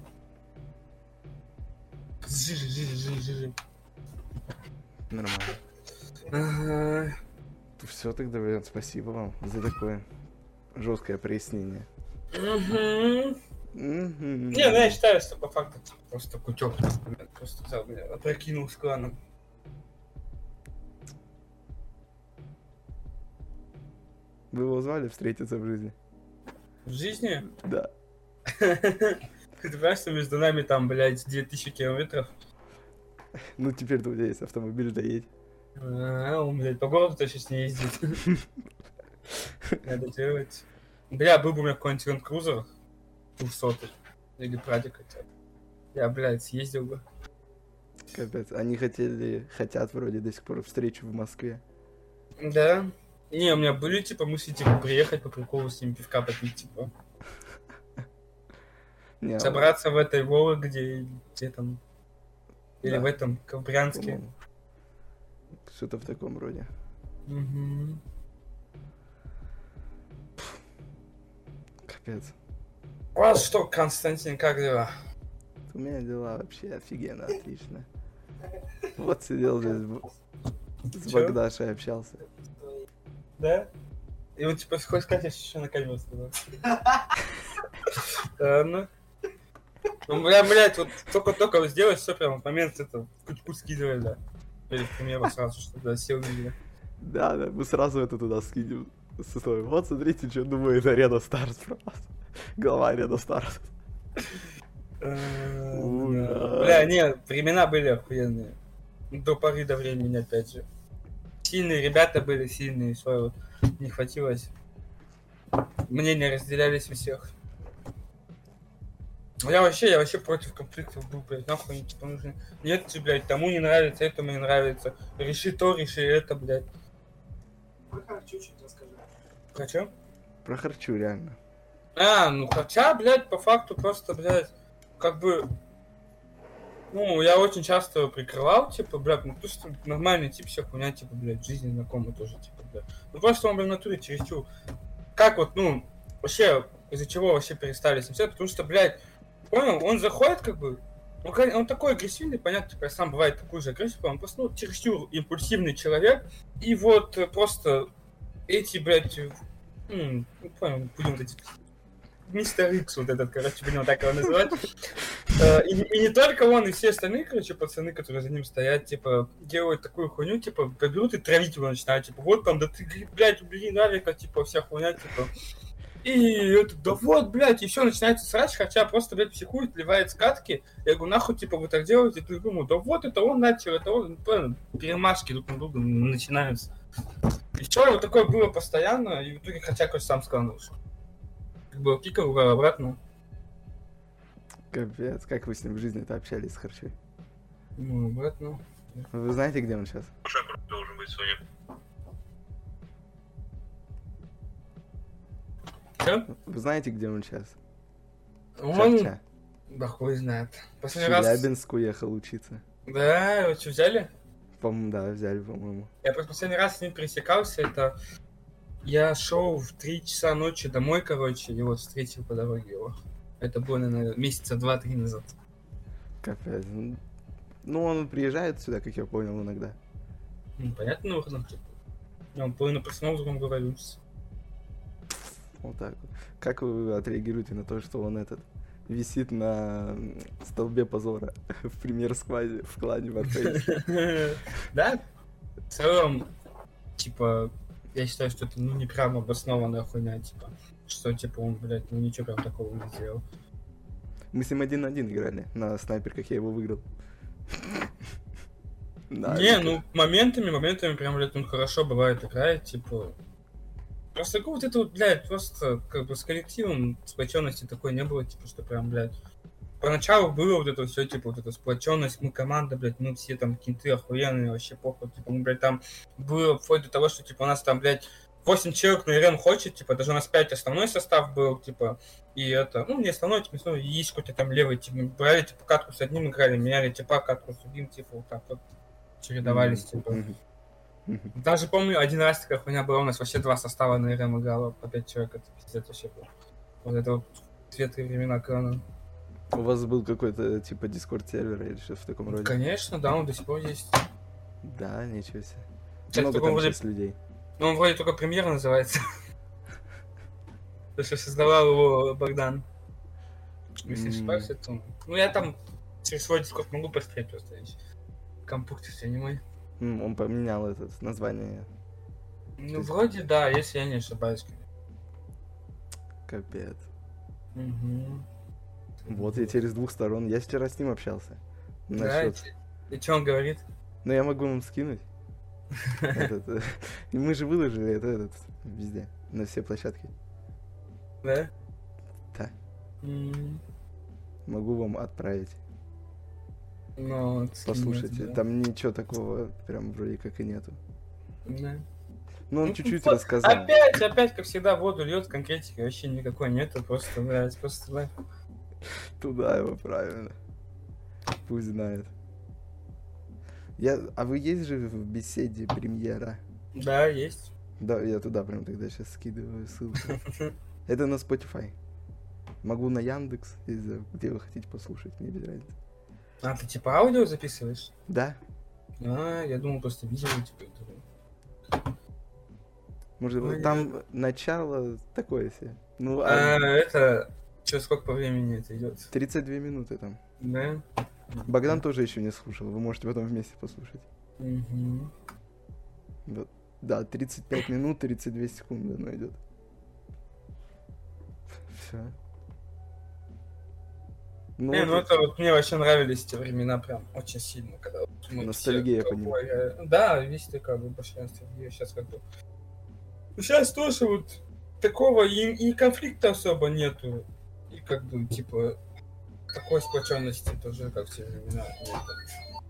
Жижи, жижи, жижи, жижи. Нормально. Ага. Все тогда, блин, спасибо вам за такое жесткое прояснение. Не, ну я считаю, что по факту просто кутек, просто опрокинул с кланом. Вы его звали встретиться в жизни? В жизни? Да. Ты понимаешь, что между нами там, блядь, 2000 километров? Ну теперь-то у тебя есть автомобиль, доедь. А, он, блядь, по городу сейчас не ездит. Надо делать. Бля, был бы у меня какой-нибудь Land Cruiser 200 или Прадик хотя бы. Я, блядь, съездил бы. Капец. Они хотели, хотят вроде до сих пор встречу в Москве. Да. Не, у меня были, типа, мысли, типа, приехать по приколу с ним пивка попить, типа. Не, а Собраться в этой Вологде, где там... Или Да. в этом, Ковбрянске. Что-то в таком роде. Мгм. Капец. У вас что, Константин, как дела? У меня дела вообще офигенно, отлично. Вот сидел здесь с? Богдашей общался. Да? И вот, типа, хочешь сказать, я еще на камеру сказал. Ладно. Ну, бля, блядь, вот только-только сделать, все прям в момент это кучку скидывали, да. Перед примером сразу, чтобы все увидели. Да, да, мы сразу это туда скинем. С условием, Вот смотрите, что думает Арена Старс про вас. Глава Арена Старс. Э. Бля, не, времена были охуенные. До поры до времени, опять же. Сильные ребята были, сильные, вот не хватилось. Мнения разделялись у всех. Я вообще, я вообще против конфликтов был, блядь, нахуй они типа нужны. Нет, ты, блядь, тому не нравится, этому не нравится. Реши то, реши это, блядь. Вы как чуть-чуть расскажи. Про чё? Про харчу, реально. А, ну хотя, блядь, по факту просто, блядь, как бы... Ну, я очень часто его прикрывал, типа, блядь, ну, что нормальный тип, вся хуйня, типа, блядь, жизни знакомый тоже, типа, блядь. Ну, просто он, блядь, в натуре чересчур. Как вот, ну, вообще, из-за чего вообще перестали с ним потому что, блядь, понял, он заходит, как бы, он, он такой агрессивный, понятно, типа, сам бывает такой же агрессивный, он просто, ну, чересчур импульсивный человек, и вот просто эти, блядь, ну, понял, будем вот эти Мистер Икс, вот этот, короче, будем так его называть. Э, И, не только он, и все остальные, короче, пацаны, которые за ним стоят, типа, делают такую хуйню, типа, берут и травить его начинают, типа, вот там, да ты, блядь, убери Навика, типа, вся хуйня, типа. И это, да вот, блядь, и все, начинается срач, хотя просто, блядь, психует, ливает скатки. Я говорю, нахуй, типа, вы так делаете? Ты думаю, да вот, это он начал, это он, ну, перемашки друг на друга начинаются. И все, вот такое было постоянно, и в итоге хотя, короче, сам сказал, ну, что как бы кикал обратно. Капец, как вы с ним в жизни-то общались с Харчой? Ну, обратно. Вы знаете, где он сейчас? должен быть, Соня. Чё? Вы знаете, где он сейчас? Он... Ча-ча. Да хуй знает. В Последний раз... Челябинск уехал учиться. Да, его что, взяли? По-моему, да, взяли, по-моему. Я просто последний раз с ним пересекался, это... Я шел в 3 часа ночи домой, короче, и вот встретил по дороге его. Это было, наверное, месяца два-три назад. Капец. Ну, он приезжает сюда, как я понял, иногда. Ну, понятно, на выходных, типа. Он половину проснулся, другом говорю. Вот так вот. Как вы отреагируете на то, что он этот висит на столбе позора в премьер-складе в клане Warface? Да? В целом, типа, я считаю, что это, ну, не прям обоснованная хуйня, типа. Что, типа, он, блядь, ну, ничего прям такого не сделал. Мы с ним один на один играли на снайперках, я его выиграл. Да, не, ну, моментами, моментами прям, блядь, он хорошо бывает играет, типа... Просто вот это вот, блядь, просто как бы с коллективом сплоченности такой не было, типа, что прям, блядь... Поначалу было вот это все, типа, вот эта сплоченность, мы команда, блядь, мы все там кинты охуенные, вообще похуй, типа, мы, блядь, там было вплоть до того, что, типа, у нас там, блядь, 8 человек на РН хочет, типа, даже у нас 5 основной состав был, типа, и это, ну, не основной, типа, и есть какой-то там левый, типа, брали, типа, катку с одним играли, меняли, типа, катку с другим, типа, вот так вот чередовались, типа. Даже помню, один раз такая хуйня была, у нас вообще два состава на РМ играло, по 5 человек, это пиздец вообще было. Вот это вот светлые времена крана. У вас был какой-то типа дискорд сервер или что в таком роде? Конечно, да, он до сих пор есть. Да, ничего себе. Кстати, Много там вроде, сейчас людей. ну, он вроде только премьер называется. То, что создавал его Богдан. Если ошибаюсь, он. Ну, я там через свой дискорд могу посмотреть просто. Компьютер все не мой. Он поменял это название. Ну, вроде да, если я не ошибаюсь. Капец. Мгм. Вот я теперь с двух сторон. Я вчера с ним общался. Да, Насчет. и что он говорит? Ну я могу вам скинуть. Э, Мы же выложили это этот везде, на все площадки. Да? Да. Могу вам отправить. Ну, скинь Послушайте. мне, да. Там ничего такого прям вроде как и нету. Да. Ну он Ну, чуть-чуть вот рассказал. Опять, опять, как всегда, воду льет, конкретики вообще никакой нету, просто, блядь, просто, да. Туда его, правильно. Пусть знает. Я... А вы есть же в беседе премьера? Да, есть. Да, я туда прям тогда сейчас скидываю ссылку. Это на Spotify. Могу на Яндекс, где вы хотите послушать, мне без разницы. А, ты типа аудио записываешь? Да, А, я думал, просто видео, типа, это. может Понятно. там начало такое себе. Ну, А, а это, что, сколько по времени это идет? 32 минуты там. Да? Богдан тоже еще не слушал, вы можете потом вместе послушать. Мгм. Вот. Да, 35 минут, 32 секунды оно идет. Все. Ну, Не, вот ну это- вот мне вообще нравились эти времена прям очень сильно, когда вот мы все Ностальгия по как ним. Да, весь такая бы большая ностальгия. Сейчас как бы... Сейчас тоже вот такого и, и конфликта особо нету. И как бы, типа, такой сплоченности тоже, как в те времена. нету.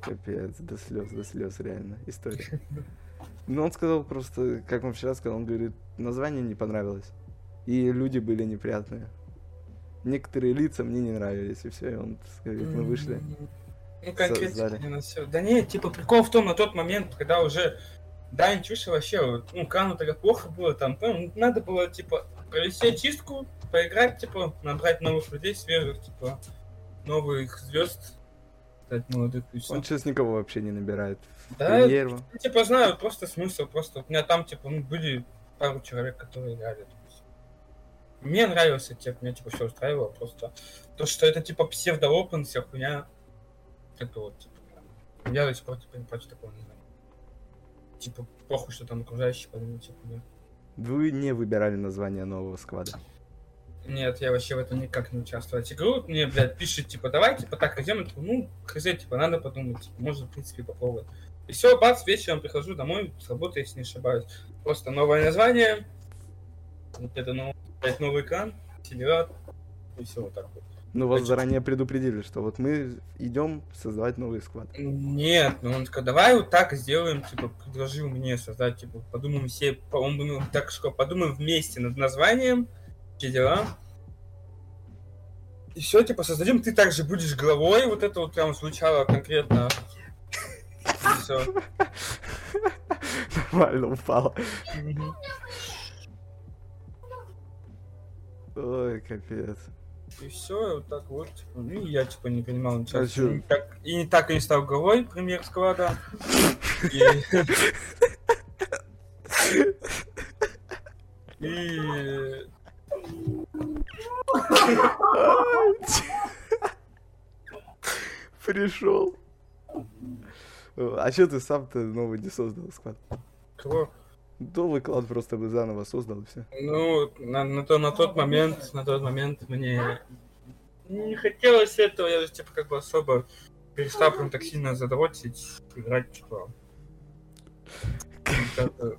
Капец, до слез, до слез, реально, история. Ну, он сказал просто, как он вчера сказал, он говорит, название не понравилось. И люди были неприятные. Некоторые лица мне не нравились, и все, и он, говорит, мы вышли. Ну, конкретно на всё. Да нет, типа прикол в том, на тот момент, когда уже Данич вышел вообще, ну, крану тогда плохо было, там, ну, надо было, типа, провести очистку, поиграть, типа, набрать новых людей, свежих, типа, новых звезд, стать молодых и все. Он сейчас никого вообще не набирает. Да. Я, типа, знаю просто смысл, просто у меня там, типа, ну, были пару человек, которые играли. Мне нравился тек, меня, типа, все устраивало, просто то, что это, типа, псевдо-опен, вся хуйня, это вот, типа, я до сих пор, типа, не прочь такого не знаю. Типа, похуй, что там окружающие подумают, типа, нет. Вы не выбирали название нового сквада. Нет, я вообще в этом никак не участвовать. Игру мне, блядь, пишет, типа, давай, типа, так, идем, я такой, ну, хз, типа, надо подумать, типа, можно, в принципе, попробовать. И все, бац, вечером прихожу домой, с работы, если не ошибаюсь. Просто новое название, вот это новый, блядь, новый экран, дела, и все вот так вот. Ну, вас Значит- заранее предупредили, что вот мы идем создавать новый сквад. Нет, ну он сказал, давай вот так сделаем, типа, предложил мне создать, типа, подумаем все, он думал, так что подумаем вместе над названием, все дела. И все, типа, создадим, ты также будешь головой, вот это вот прям звучало конкретно. Нормально упало. Ой, капец. И все, вот так вот. типа, Ну и я, типа, не понимал ничего. А? И, так, и не так и не стал головой премьер склада. И... Пришел. А что ты сам-то новый не создал сквад? Кого? Новый клан просто бы заново создал и все. Ну, на, на, то, на тот момент, на тот момент мне не хотелось этого, я же типа как бы особо перестал прям так сильно задротить, играть типа.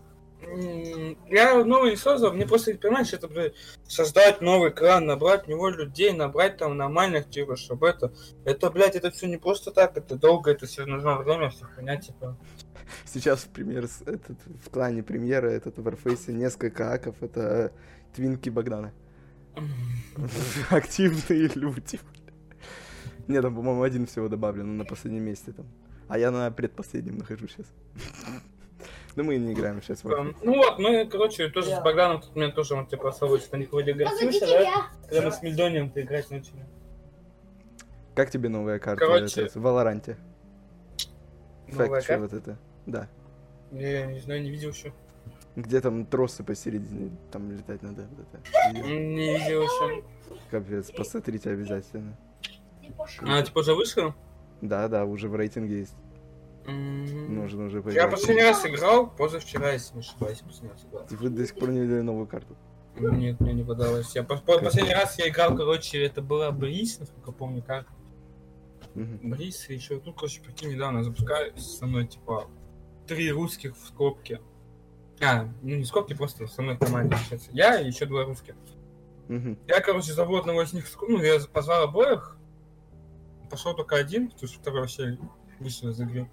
Я новый не создал, мне просто, понимаешь, это, блядь, создать новый кран, набрать в него людей, набрать там нормальных, типа, чтобы это... Это, блядь, это все не просто так, это долго, это все нужно время, все хуйня, типа. Сейчас в премьер этот, в клане премьера этот в Warface несколько аков, это твинки Богдана. Активные люди. Не, там, по-моему, один всего добавлен на последнем месте там. А я на предпоследнем нахожусь сейчас. Ну мы не играем сейчас. Эм, Ну вот, мы, короче, тоже с Богданом в тот момент тоже, он, типа, особо что-то не ходили Гарсюша, да? Когда мы с Мельдонием-то играть начали. Как тебе новая карта Короче, в Валоранте? Новая Фэкчи карта? вот это. Да. Я не знаю, не видел еще. Где там тросы посередине, там летать надо. вот это. Не видел еще. Капец, посмотрите обязательно. А, типа уже вышел? Да, да, уже в рейтинге есть. М. Нужно уже Я поиграть. последний раз играл, позавчера, если не ошибаюсь, последний раз играл. Вы до сих пор не видели новую карту. Нет, мне не подалось. Я по- по- последний раз я играл, короче, это была Бриз, насколько помню, как. Мгм. Бриз и еще, ну, короче, прикинь, недавно запускаю со мной, типа, три русских в скобке. А, ну не в скобке, просто со мной в команде общается. Я и еще два русских. Мгм. Я, короче, зову одного из них, ну, я позвал обоих. Пошел только один, потому что второй вообще вышел из игры.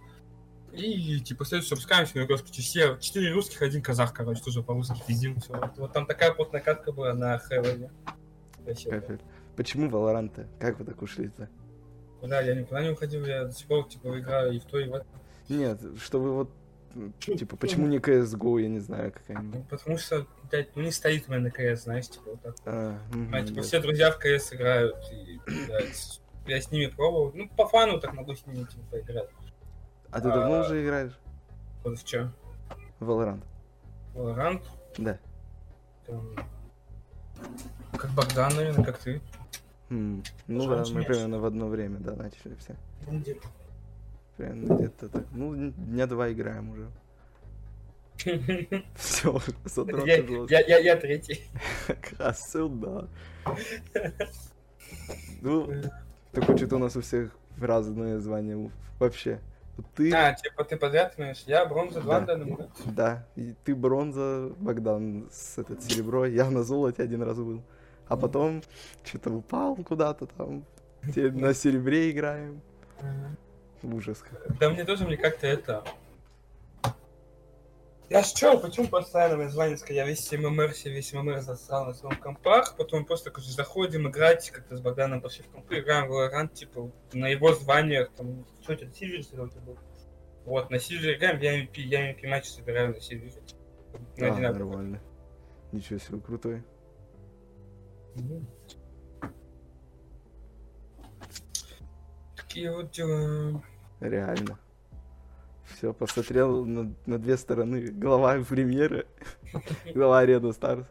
И, типа, следующий запускаемся, мне просто все, четыре русских, один казах, короче, тоже по-русски пиздим. Всё. Вот, вот там такая плотная катка была на да. Капец. Почему Валоранта? Как вы так ушли-то? Куда я никуда не уходил, я до сих пор, типа, играю и в то, и в это. Нет, что вы вот, типа, почему не CSGO, я не знаю, какая-нибудь. Ну, потому что, блядь, ну не стоит у меня на КС, знаешь, типа, вот так. А, А, типа, все друзья в КС играют, и, блядь, я с ними пробовал. Ну, по фану так могу с ними, типа, поиграть. А ты давно а- уже играешь Вот в чё? Valorant? Valorant, Да. как Богдан, наверное, как ты. М, Ну да, мы примерно в одно время, да, начали все. Примерно где-то так. Ну, дня два играем уже. Все, задрот Я, я, я, я третий. А сюда. Ну, только что-то у нас у всех разные звания вообще. Ты, А, типа, ты подряд, понимаешь? Я бронза, два Да. данный момент. да, и ты бронза, Богдан с этот серебро, я на золоте один раз был. А потом что-то упал куда-то там. На серебре играем. Ужас. Да мне тоже, мне как-то это... Я ж чё, почему постоянно мне звонит, я весь ММР, весь ММР засрал на своем компах, потом просто как заходим играть, как-то с Богданом пошли в компы, играем в Valorant, типа, на его званиях, там, что это, Сильвер сегодня был? Вот, на Сильвере играем, я MVP, я MVP матч собираю на Сильвере. На А, нормально. Ничего себе, крутой. Мгм. Такие вот дела. Реально. Все, посмотрел на, на две стороны. Глава премьеры, глава арены Старс.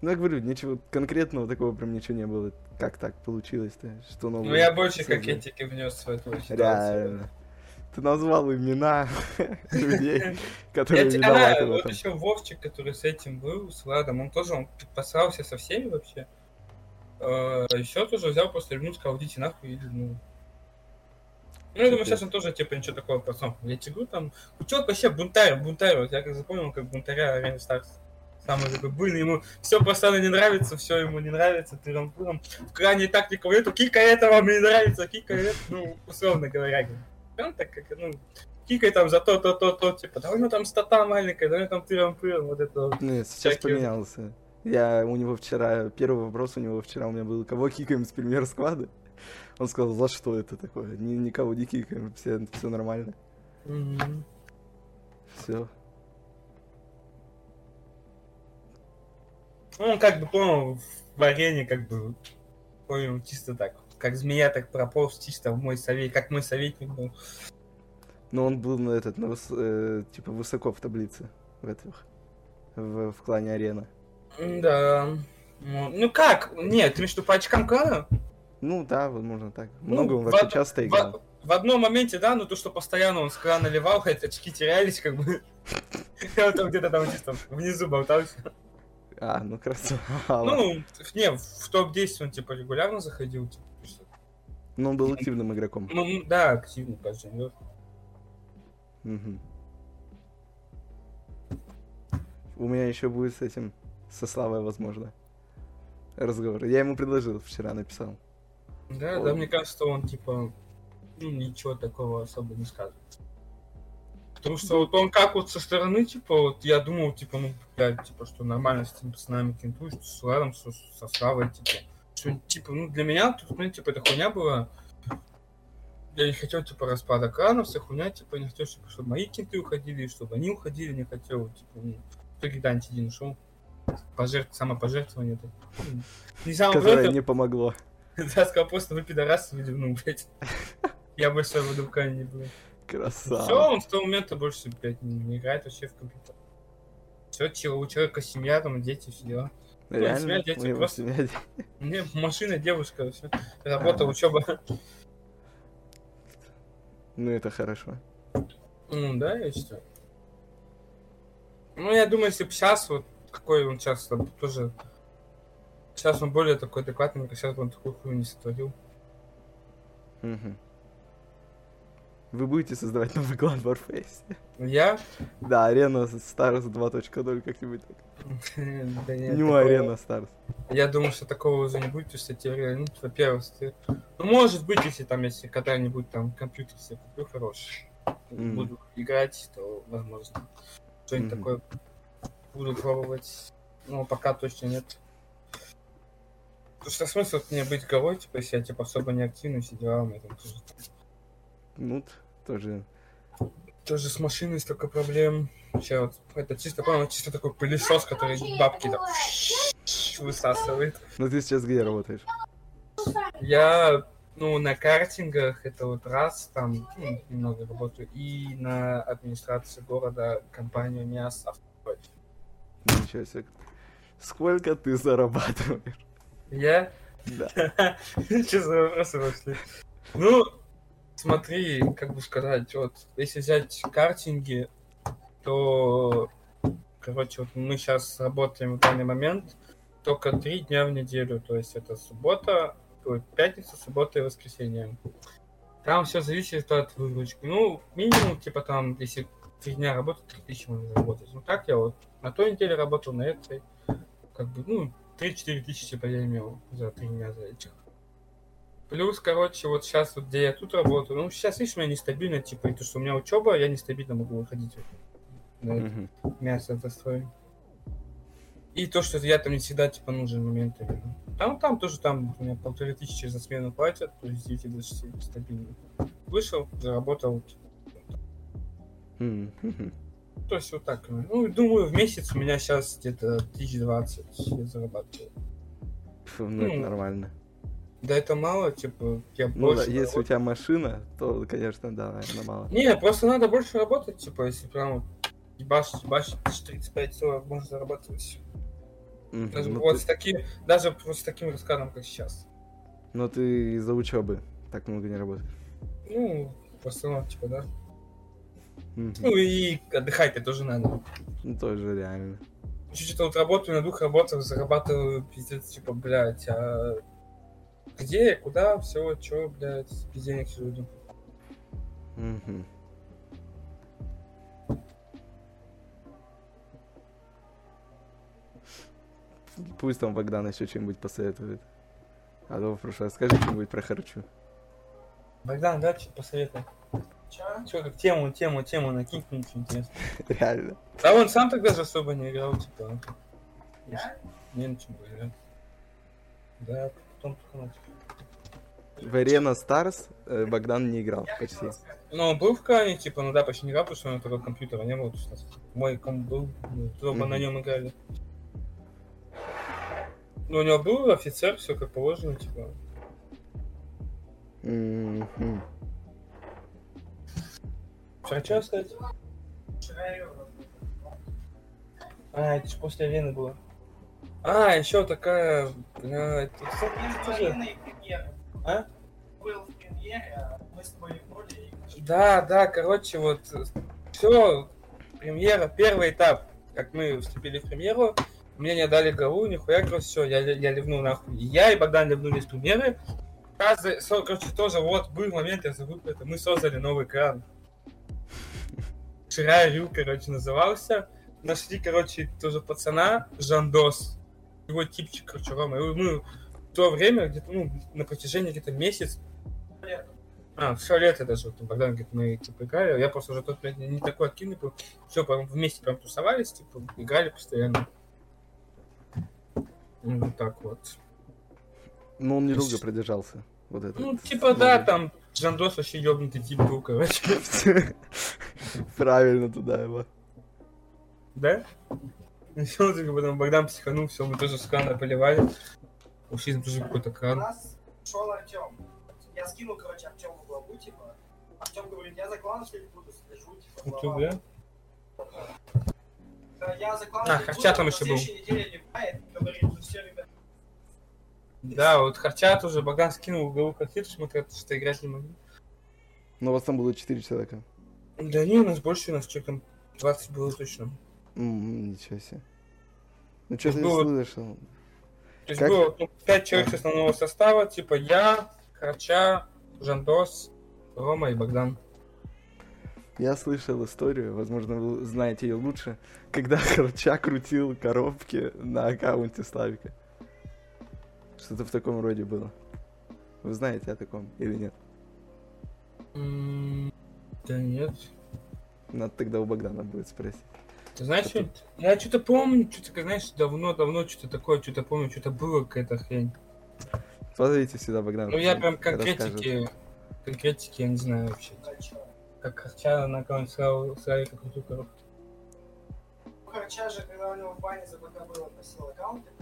Ну, я говорю, ничего конкретного такого прям ничего не было. Как так получилось-то? Что новое? Ну, я больше создал? кокетики внес в эту ситуацию. Реально. Ты назвал имена людей, которые виноваты в вот еще Вовчик, который с этим был, с Владом, он тоже он посрался со всеми вообще. еще тоже взял, просто ему сказал, идите нахуй, или, ну... Ну, я думаю, сейчас он тоже, типа, ничего такого, пацан, я говорю, там, ну, чувак вообще бунтарь, бунтарь, вот я как запомнил, как бунтаря Арены Старс. Самый такой буйный, ему все постоянно не нравится, все ему не нравится, ты там, там, в крайней тактику нету, кика этого мне не нравится, кика это, ну, условно говоря. Он так как, ну, кикай там за то, то, то, то, типа, да у него там стата маленькая, да у него там тыром-пыром, вот это вот. Нет, сейчас всякие- поменялся. Я у него вчера, первый вопрос у него вчера у меня был, кого кикаем с премьер склада? Он сказал, за что это такое? Ни, никого не кикаем, все, все нормально. Мгм. Все. Ну, он как бы, понял, в арене как бы, понял, чисто так, как змея так прополз чисто в мой совет, как мой советник был. Но он был на этот, на выс- э, типа высоко в таблице в этих, в, в клане арена. Да. Ну, ну как? Нет, ты между по очкам клана? Ну да, возможно так. Ну, Много он в вообще од- часто В, играл. в одном моменте, да, но то, что постоянно он с клана ливал, хоть очки терялись, как бы. Я там где-то там чисто внизу болтался. А, ну красава. Ну, в- не, в топ-10 он типа регулярно заходил. типа, Но он был активным игроком. Ну, ну, да, каждый день. Мгм. У меня еще будет с этим, со Славой, возможно, разговор. Я ему предложил, вчера написал. Да, да, мне кажется, он типа ну, ничего такого особо не скажет. Потому что вот он как вот со стороны, типа, вот я думал, типа, ну, блядь, типа, что нормально с этими пацанами кентуешь, с Ладом, со, со Славой, типа. Что, типа, ну, для меня тут, ну, типа, эта хуйня была. Я не хотел, типа, распада крана, вся хуйня, типа, не хотел, типа, чтобы мои кенты уходили, чтобы они уходили, не хотел, типа, ну, в итоге да, антидин ушел. Пожертв... Самопожертвование. это, ну, Не Которое самопожертвование, не помогло. да, сказал просто вы пидорасы, видимо, ну, блядь. Я больше в этом не был. Все, Красава. он с того момента больше, блядь, не, не играет вообще в компьютер. Все, у человека семья, там, дети, все дела. Реально? семья, дети, просто- семья. Мне машина, девушка, все. Работа, А. учеба. Ну, это хорошо. Ну, да, я считаю. Ну, я думаю, если бы сейчас, вот, какой он сейчас, там, тоже... Сейчас он более такой адекватный, сейчас бы он такую хуйню не сотворил. Мгм. Вы будете создавать новый клан в Warface? Я? Да, арена Stars 2.0 как-нибудь так. Да нет, арена Stars. Я думаю, что такого уже не будет, потому что ну, во-первых, ты- ну, может быть, если там, если когда-нибудь там компьютер себе куплю хороший, буду играть, то, возможно, что-нибудь такое буду пробовать, но пока точно нет. Потому что смысл мне быть головой, типа, если я, типа, особо не активный, все дела, у меня там тоже, Ну, тоже. тоже с машиной столько проблем. Сейчас вот, это чисто, по чисто такой пылесос, который бабки там высасывает. Ну, ты сейчас где работаешь? Я, ну, на картингах, это вот раз, там, ну, немного работаю, и на администрации города компания МИАС Автопарк. Ничего себе. Сколько ты зарабатываешь? Я? Да. Что за вопросы пошли? Ну, смотри, как бы сказать, вот, если взять картинги, то, короче, вот мы сейчас работаем в данный момент только три дня в неделю, то есть это суббота, пятница, суббота и воскресенье. Там все зависит от выручки. Ну, минимум, типа там, если три дня работать, 3000 можно заработать. Ну так я вот на той неделе работал, на этой, как бы, ну, 3-4 тысячи типа я имел за три дня за этих. Плюс, короче, вот сейчас вот где я тут работаю, ну сейчас, видишь, у меня нестабильно, типа, и то, что у меня учеба, я нестабильно могу выходить на это мясо это строим. И то, что я там не всегда, типа, нужен моментами. Там, там тоже, там у меня полторы тысячи за смену платят, то есть 9 до 6 стабильно. Вышел, заработал. Мгм. То есть вот так. Ну, думаю, в месяц у меня сейчас где-то 1020 я зарабатываю. Фу, Ну, это Ну, нормально. Да это мало, типа, я Ну, да, больше... если у тебя машина, то, конечно, да, наверное, мало. Не, просто надо больше работать, типа, если прям ебашить, ебашить, 35-40 можно зарабатывать. Мгм. Даже Ну, вот ты- с таким, даже вот с таким раскладом, как сейчас. Но ты из-за учебы так много не работаешь. Ну, в основном, типа, да. Ну и отдыхать-то тоже надо. Ну, тоже реально. Чуть-чуть вот работаю на двух работах, зарабатываю, пиздец, типа, блядь, а где, куда, все, чё, блядь, без денег иду. Мгм. Пусть там Богдан еще что-нибудь посоветует. А то в прошлый раз скажи что-нибудь про харчу. Богдан, да, что посоветуй? Чё, как тему, тему, тему накинь, ничего интересного. Реально. А он сам тогда же особо не играл, типа. Я? Не на чем бы играть. Да, потом только начал. В Arena Stars э, Богдан не играл почти. Ну, он был в Кане, типа, ну да, почти не играл, потому что у него такого компьютера не было. то есть у нас Мой комп был, ну, бы Мгм. на нем играли. Ну, у него был офицер, все как положено, типа. Мгм. Я А, это же после арены было. А, еще такая, бля, это- это тоже- и премьера. А? Был в премьере, а мы с тобой играли и... Да, да, короче, вот все, премьера, первый этап, как мы вступили в премьеру, мне не дали голову, нихуя, короче, все, я, я ливнул нахуй. Я и Богдан ливнули с премьеры. Короче, тоже вот был момент, я забыл это, мы создали новый кран. Вчера Рю, короче, назывался. Нашли, короче, тоже пацана, Жандос. Его типчик, короче, Рома. И мы в то время, где-то, ну, на протяжении где-то месяц, а, все лето даже, вот, Богдан говорит, мы типа играли, я просто уже тот, блядь, не такой активный был. Все, прям вместе прям тусовались, типа, играли постоянно. Ну, Вот так вот. Но он недолго продержался. Вот это. Ну, вот типа, да, новый. там Жандос вообще ебнутый тип был, короче. Правильно туда его. Да? И все, потом Богдан психанул, все, мы тоже с крана поливали. Ушли там тоже какой-то У кран. нас шел Артем. Я скинул, короче, Артему главу, типа. Артем говорит, я за клан не буду, скажу, типа, глава. бля. Да, Я за клан А, не буду, там на еще был. следующей неделе ливает, говорит, ну все, ребят. Да, вот Харча тоже Богдан скинул в голову конфету, смотрят, что играть не могли. Но у вас там было 4 человека. Да не, у нас больше, у нас что там 20 было точно. М, Ничего себе. Ну что ты было- слышал? То есть Как? было ну, 5 человек с основного состава, типа я, Харча, Жандос, Рома и Богдан. Я слышал историю, возможно, вы знаете ее лучше, когда Харча крутил коробки на аккаунте Славика. Что-то в таком роде было. Вы знаете о таком или нет? Да нет. Надо тогда у Богдана будет спросить. Ты знаешь, что? Я что-то помню, что-то, знаешь, давно-давно что-то такое, что-то помню, что-то было какая-то хрень. Позовите сюда Богдана. Ну я прям расскажет. конкретики, конкретики я не знаю вообще. Как Харча на аккаунте Славы- Славика крутил коробки. У Харча же, когда у него в бане за БК было, просил аккаунт, это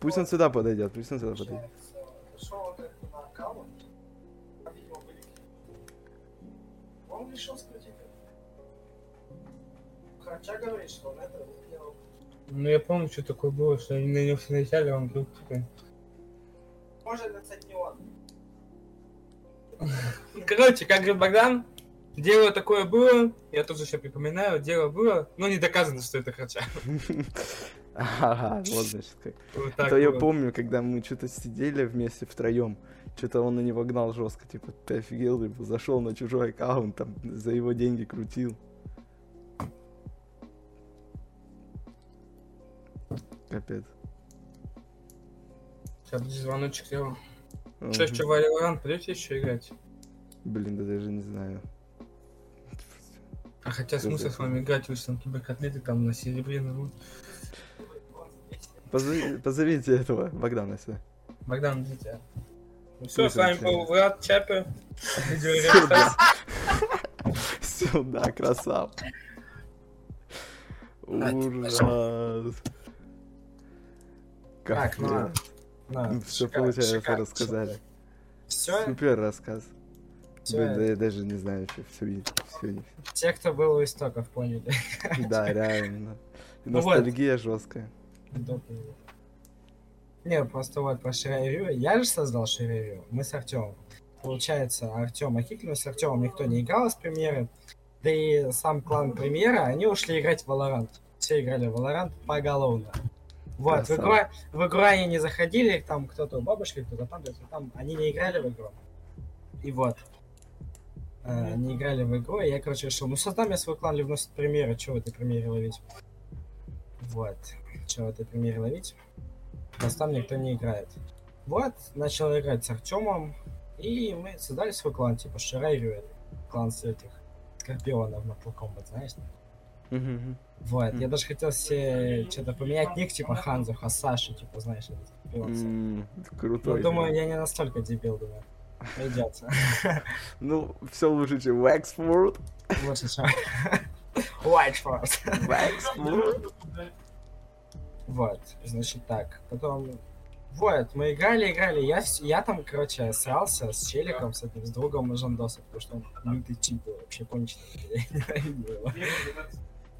Пусть он сюда подойдет, пусть он сюда подойдет. Он решил скрутить говорит, что он это сделал. Ну я помню, что такое было, что они на него все налетели, а он вдруг такой... Может, это, кстати, не он. Короче, как говорит Богдан, дело такое было, я тоже сейчас припоминаю, дело было, но не доказано, что это Харча. Ага, вот значит как. Вот А так то я было. помню, когда мы что-то сидели вместе втроем, что-то он на него гнал жестко, типа, ты офигел, типа, зашел на чужой аккаунт, там, за его деньги крутил. Капец. Сейчас будет звоночек сделал. Мгм. Что, что, Валеран, придете еще играть? Блин, да даже не знаю. А хотя смысл с вами играть, вы же там киберкотлеты там на серебре народ. Позови- Позовите этого Богдана сюда. Богдан, идите. Ну все, с вами был Влад Чапер. Видеореакция. Сюда, красав. Ужас. Так, ну. На, Все получается рассказали. Всё, Супер рассказ. Блин, да я даже не знаю, что все, все, те, кто был у истоков, поняли. Да, реально. Ну. Ностальгия жесткая. Допинг. Не, просто вот про Ширайрю. Я же создал Ширайрю. Мы с Артемом. Получается, Артем кикнули, с Артемом никто не играл с премьеры. Да и сам клан премьера, они ушли играть в Valorant. Все играли в Valorant поголовно. Вот, в игру, в игру они не заходили, там кто-то у бабушки, кто-то там, кто-то там. Они не играли в игру. И вот. Э, Они играли в игру, и я, короче, решил, ну создам я свой клан Ливнус премьера, чего в этой премьере ловить? Вот. Чего в этой премьере ловить? Раз там никто не играет. Вот, начал играть с Артемом, и мы создали свой клан, типа Ширайрю, это клан с этих скорпионов на Комбат, знаешь? Мгм. Вот, я Мгм. даже хотел себе что-то поменять ник, типа Ханзу, Хасаши, типа, знаешь, этот скорпион. М, Ну, Крутой. думаю, я не настолько дебил, думаю. Пойдет. Ну, все лучше, чем Wexford. Лучше, чем... White Force. Вот, значит так. Потом, вот, мы играли, играли. Я, я там, короче, срался с челиком, с этим, с другом Жандоса, потому что он лютый чип был, вообще его.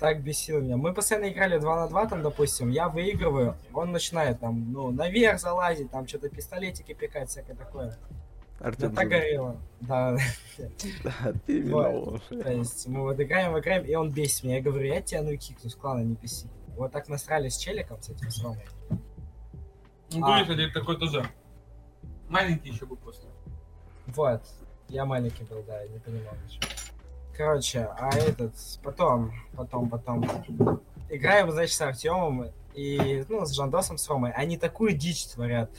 Так бесил меня. Мы постоянно играли 2 на 2, там, допустим, я выигрываю, он начинает там, ну, наверх залазить, там, что-то пистолетики пикать, всякое такое. Артем, так горело. Да, Да, ты виноват. То есть мы вот играем, играем, и он бесит меня. Я говорю, я тебя ну кикну с клана, не беси. Вот так насрались с челиком, с этим с Ромой. Ну, А. один такой тоже. Маленький еще был просто. Вот. Я маленький был, да, я не понимал ничего. Короче, а этот, потом, потом, потом. Играем, значит, с Артемом и, ну, с Жандосом, с Ромой. Они такую дичь творят.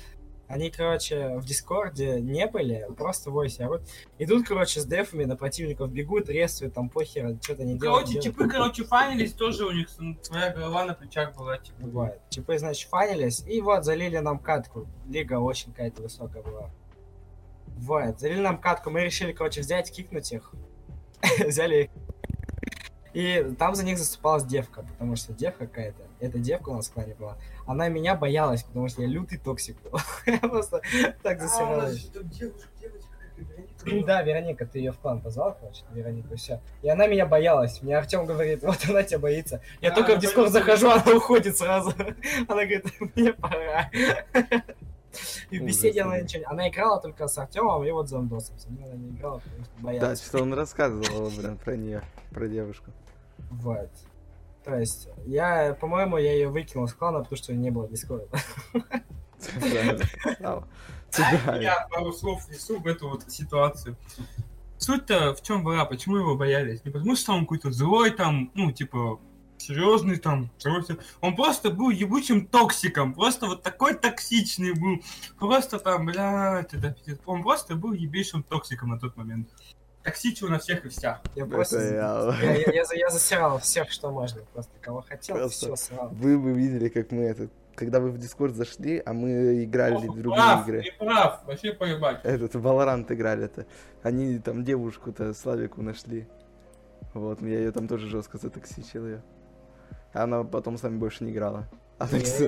Они, короче, в Дискорде не были, просто в войсе орут. Идут, короче, с дефами на противников бегут, рисуют, там похер, что-то не делают. Короче, типы, короче, фанились тоже у них, м, твоя голова на плечах была, типа. Бывает. Чипы, значит, фанились, и вот залили нам катку. Лига очень какая-то высокая была. Вот, залили нам катку, мы решили, короче, взять, кикнуть их. Взяли их. И там за них заступалась девка, потому что девка какая-то, эта девка у нас в клане была, она меня боялась, потому что я лютый токсик был. Я просто так А, засиралась. Да, Вероника, ты ее в клан позвал, короче, Вероника, все. И она меня боялась. Мне Артем говорит, вот она тебя боится. Я только в Discord захожу, она уходит сразу. Она говорит, мне пора. И в Ужас, беседе она ничего не- Она играла только с Артемом и вот с Андосом. Со мной она не играла, потому что Да, боялась. что он рассказывал, блин, про нее, про девушку. Вот. То есть, я, по-моему, я ее выкинул с клана, потому что не было Дискорда. Я пару слов несу в эту вот ситуацию. Суть-то в чем была, почему его боялись? Не потому что он какой-то злой там, ну, типа, серьезный там, взрослый. Он просто был ебучим токсиком, просто вот такой токсичный был. Просто там, блядь, это пиздец. Он просто был ебейшим токсиком на тот момент. Токсичил на всех и вся. Я просто... я. Я, я, я за- я засирал всех, что можно. Просто кого хотел, Просто все срал. Вы бы видели, как мы это... Когда вы в Дискорд зашли, а мы играли в другие прав, игры. не прав, вообще поебать. Этот, Valorant играли это. Они там девушку-то, Славику нашли. Вот, я ее там тоже жестко затоксичил ее. Она потом с нами больше не играла. Она, Я- с-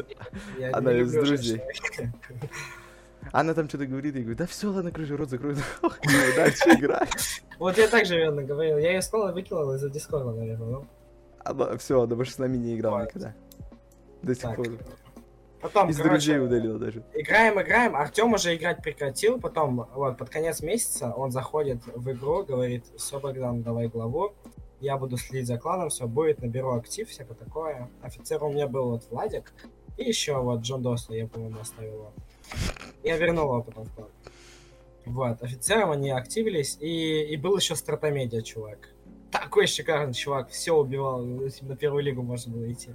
я не она из люблю друзей. женщин. она там что-то говорит, я говорю, да все, ладно, крышу рот закрой, дальше играть. Вот я так же верно говорил. Я ее с клана выкинул из-за Дискорда, наверное. Ну. Она, все, она больше с нами не играла никогда. До сих пор. Потом, Из короче, друзей удалил даже. Играем, играем. Артем уже играть прекратил. Потом, вот, под конец месяца он заходит в игру, говорит, все, Богдан, давай главу. Я буду следить за кланом, все будет, наберу актив, всякое такое. Офицер у меня был вот Владик. И еще вот Джон Досло, я, по-моему, оставил его. Я вернул его потом в клан. Вот, офицером они активились, и, и был еще стратомедиа, чувак. Такой шикарный чувак, все убивал, на первую лигу можно было идти.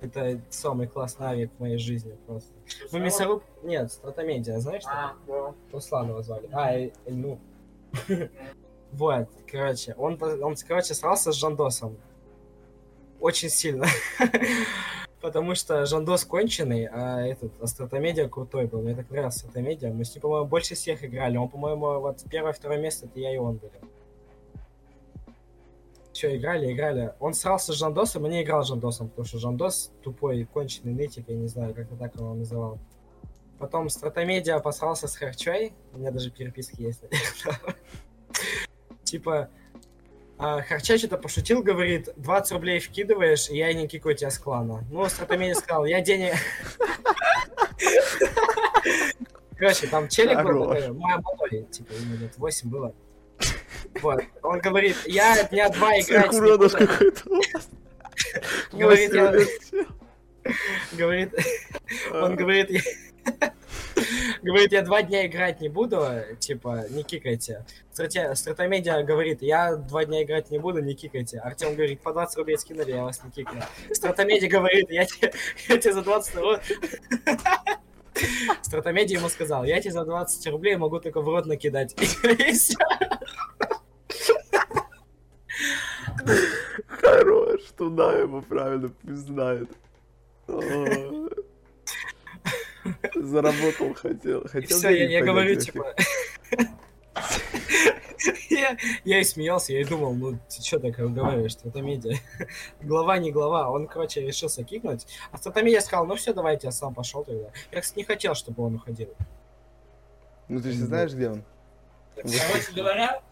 Это самый классный авик в моей жизни просто. Ну, мясоруб... Нет, стратомедиа, знаешь? что? А, да. Руслана его звали. А, э, э, ну. Вот, короче, он, он, короче, срался с Жандосом. Очень сильно. Потому что Жандос конченый, а этот Астратомедиа крутой был. Мне так нравился Астратомедиа. Мы с ним, по-моему, больше всех играли. Он, по-моему, вот первое, второе место, это я и он были. Все, играли, играли. Он срался с Жандосом, и не играл с Жандосом, потому что Жандос тупой, конченый нытик, я не знаю, как так он его называл. Потом Стратомедиа посрался с Харчой. У меня даже переписки есть. Типа, а, Харча что-то пошутил, говорит, 20 рублей вкидываешь, и я не кикаю тебя с клана. Ну, Стратомедиа сказал, я денег... Короче, там челик был, моя молодой, типа, ему лет 8 было. Вот. Он говорит, я дня два играть не Циркурадос буду. какой-то. Говорит, я-. Говорит, он говорит, говорит, я два дня играть не буду, типа, не кикайте. Стратомедиа говорит, я два дня играть не буду, не кикайте. Артем говорит, по 20 рублей скинули, я вас не кикаю. Стратомедиа говорит, я тебе, я за 20 рублей... Стратомедиа ему сказал, я тебе за 20 рублей могу только в рот накидать. Хорош, туда его правильно, пусть знает. О. Заработал, хотел. И Хотел все, я, поднять, говорю, типа... я, я и смеялся, я и думал, ну ты что так говоришь, стратомедиа? глава не глава, он, короче, решился кикнуть. А стратомедиа сказал, ну все, давайте, я сам пошел тогда. Я, кстати, не хотел, чтобы он уходил. Ну ты же знаешь, где он? Короче говоря,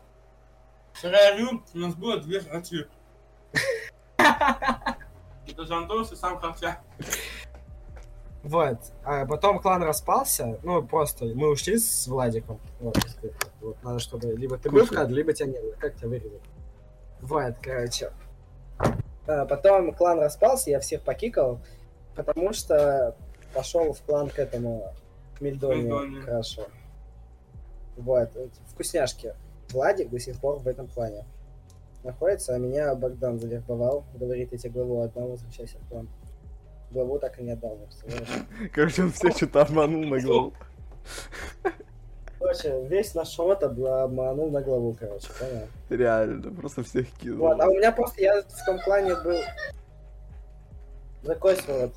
вчера я говорю, у нас было две хачи. Это Жандос и сам Харча. Вот. А потом клан распался, ну просто мы ушли с Владиком. Вот, вот надо, чтобы либо ты был в кадре, либо тебя не было. Как тебя вырезать? Вот, короче. А, потом клан распался, я всех покикал, потому что пошел в клан к этому Мильдоне. Крашу. Вот, вкусняшки. Владик до сих пор в этом клане находится, а меня Богдан завербовал, говорит, я тебе главу отдам, возвращайся в клан. Главу так и не отдал? Короче, он всех что-то обманул на голову. Короче, весь наш обла- обманул на главу, короче, понял? Реально, просто всех кинул. Вот, а у меня просто, я в том клане был... Такой вот.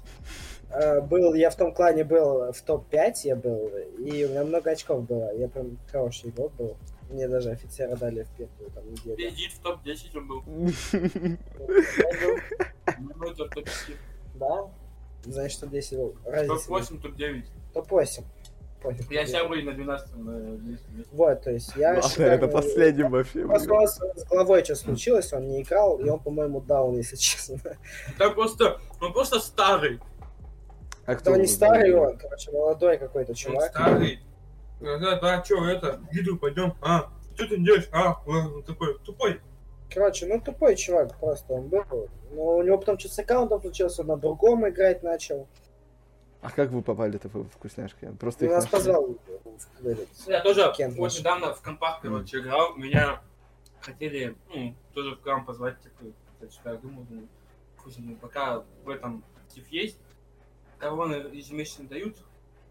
Был, я в том клане был в топ-5, я был, и у меня много очков было. Я прям хороший игрок был. Мне даже офицера дали в первую там неделю. Пиздит в топ-10 он был. Ну, это топ-10. Да? Значит, топ-10 был. Разница. нет. Топ-8, топ-9. Топ-8. Пофиг. Я сейчас были на 12 на 10 Вот, то есть я Ладно, шикарный- это последним вообще. Просто с головой что случилось, он не играл, и он, по-моему, даун, если честно. Да просто, он просто старый. А Кто не старый он, короче, молодой какой-то Он чувак. старый. Да, да, чё, это, иду, пойдем. А, что ты делаешь? А, он такой, тупой. Короче, ну тупой чувак просто он был. Но у него потом что-то с аккаунтом случилось, он на другом играть начал. А как вы попали-то в вкусняшки? Просто их нас нашли? позвал. Я тоже Кент вот наш. недавно в компах, короче, играл. Меня хотели, ну, тоже в крам позвать, типа, я что-то думал, ну, пока в этом актив есть, короны ежемесячно дают,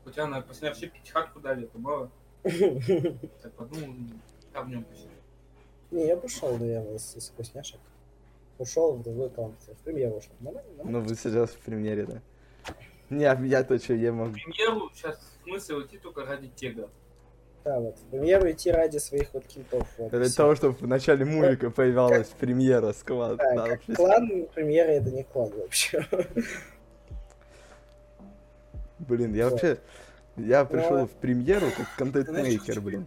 хотя на последней ошибке тихатку дали, это мало. Так подумал, ну, как в нем посидеть. Не, я пошел, наверное, из, из вкусняшек. Ушел в другой аккаунт, в премьер ушел. Нормально, нормально. Ну, вы сейчас в премьере, да? Не, а я-то что, я могу... премьеру сейчас смысл уйти только ради тега. Да, вот. В премьеру идти ради своих вот кентов. Вот, и Для всё. того, чтобы в начале мувика появилась премьера склад. Да, да, как клан премьера это не клан вообще. Блин, я вообще... Я Ну, пришел в премьеру как контент-мейкер, блин.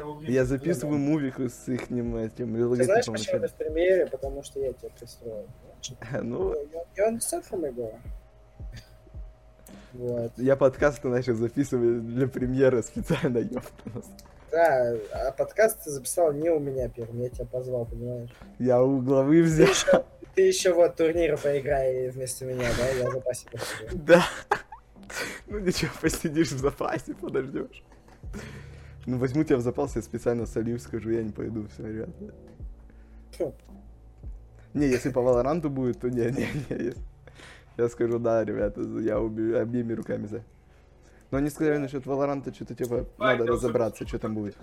С того времени? Я записываю мувику с их этим Ты знаешь, логотипом. почему ты в премьере? Потому что я тебя пристроил. Ну, understand from me, bro? Вот. я подкасты начал записывать для премьеры специально, ёпта. Да, а подкаст ты записал не у меня первым, я тебя позвал, понимаешь? Я у главы Ты взял. еще, ты еще вот турниры поиграй вместо меня, да? Я в запасе посижу. Да. Ну ничего, посидишь в запасе, подождешь. Ну возьму тебя в запас, я специально солью, скажу, я не пойду, все, ребята. Хм. Не, если по Валоранту будет, то не, не, не. Я скажу, да, ребята, я уби- обеими руками за. Но они сказали насчет Валоранта, что-то типа, Ай, надо разобраться, что там будет.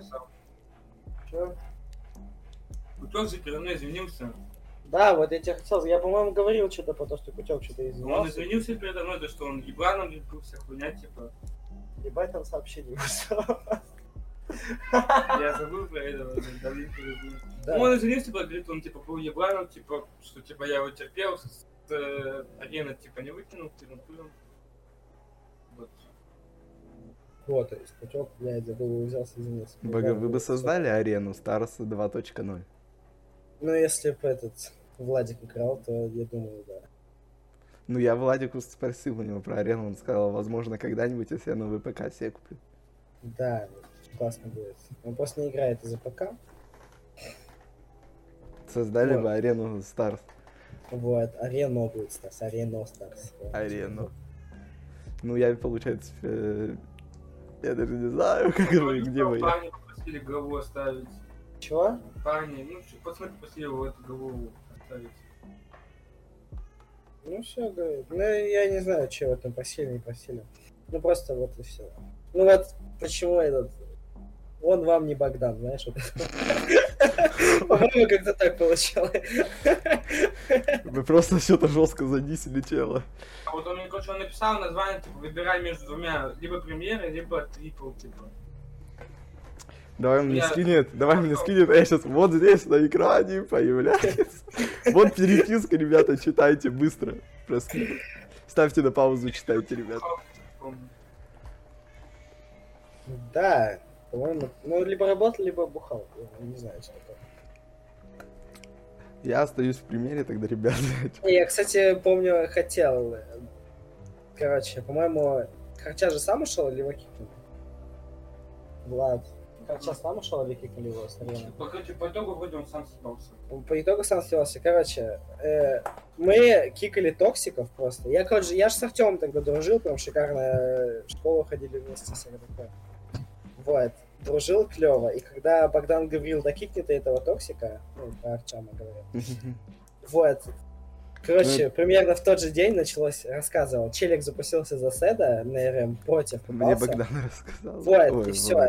Чё? Кутёк же передо мной извинился. Да, вот я тебе хотел, я, по-моему, говорил что-то про то, что Кутек что-то Он извинялся. извинился передо мной, то что он ебланом был, вся хуйня, типа. Ебать, там сообщение. Я забыл про это. Да. Ну, он извинился, типа, говорит, он, типа, был ебланом, типа, что, типа, я его терпел, с э, арены, типа, не выкинул, пилом, пилом. Вот. Вот, то есть Кутек, блядь, забыл, взялся извиниться. Бога, вы бы создали арену Stars 2.0? Ну, если бы этот Владик играл, то я думаю, да. Ну, я Владику спросил у него про арену, он сказал, возможно, когда-нибудь, если я новый ПК себе куплю. Да, классно будет. Он просто не играет из-за ПК. Создали Вот. бы арену Stars. Вот, Арено будет Stars, Арено Stars. Вот. Арену. Ну, я, получается, э, я даже не знаю, как вы, где вы. Парни попросили голову оставить. Чего? Парни, ну, пацаны попросили его эту голову оставить. Ну все, говорит. Ну, я не знаю, в этом просили, не просили. Ну просто вот и все. Ну вот почему этот... Он вам не Богдан, знаешь? вот это. По-моему, как-то так получалось. Вы просто что-то жестко занизили тело. А вот он мне, короче, он написал название, типа, выбирай между двумя, либо премьеры, либо трипл, типа. Давай мне скинет, давай мне скинет, а я сейчас вот здесь на экране появляется. Вот переписка, ребята, читайте быстро. Просто ставьте на паузу, читайте, ребята. Да, по-моему, ну либо работал, либо бухал. Я не знаю, что такое. Я остаюсь в примере тогда, ребята. Я, кстати, помню, хотел. э, Короче, по-моему, Харча же сам ушел или его кикнули? Влад. Харча сам ушел или кикнули его с арены? По, короче, по итогу вроде он сам съебался. По итогу сам слился. Короче, э, мы кикали токсиков просто. Я, короче, я же с Артемом тогда дружил, прям шикарно э, в школу ходили вместе, все такое. Вот. Дружил клево. И когда Богдан говорил, да кикни ты этого токсика, ну, про Арчама говорил, вот. Короче, примерно в тот же день началось, рассказывал, челик запустился за седа на РМ против Мне попался. Богдан рассказал. Вот, Ой, и все.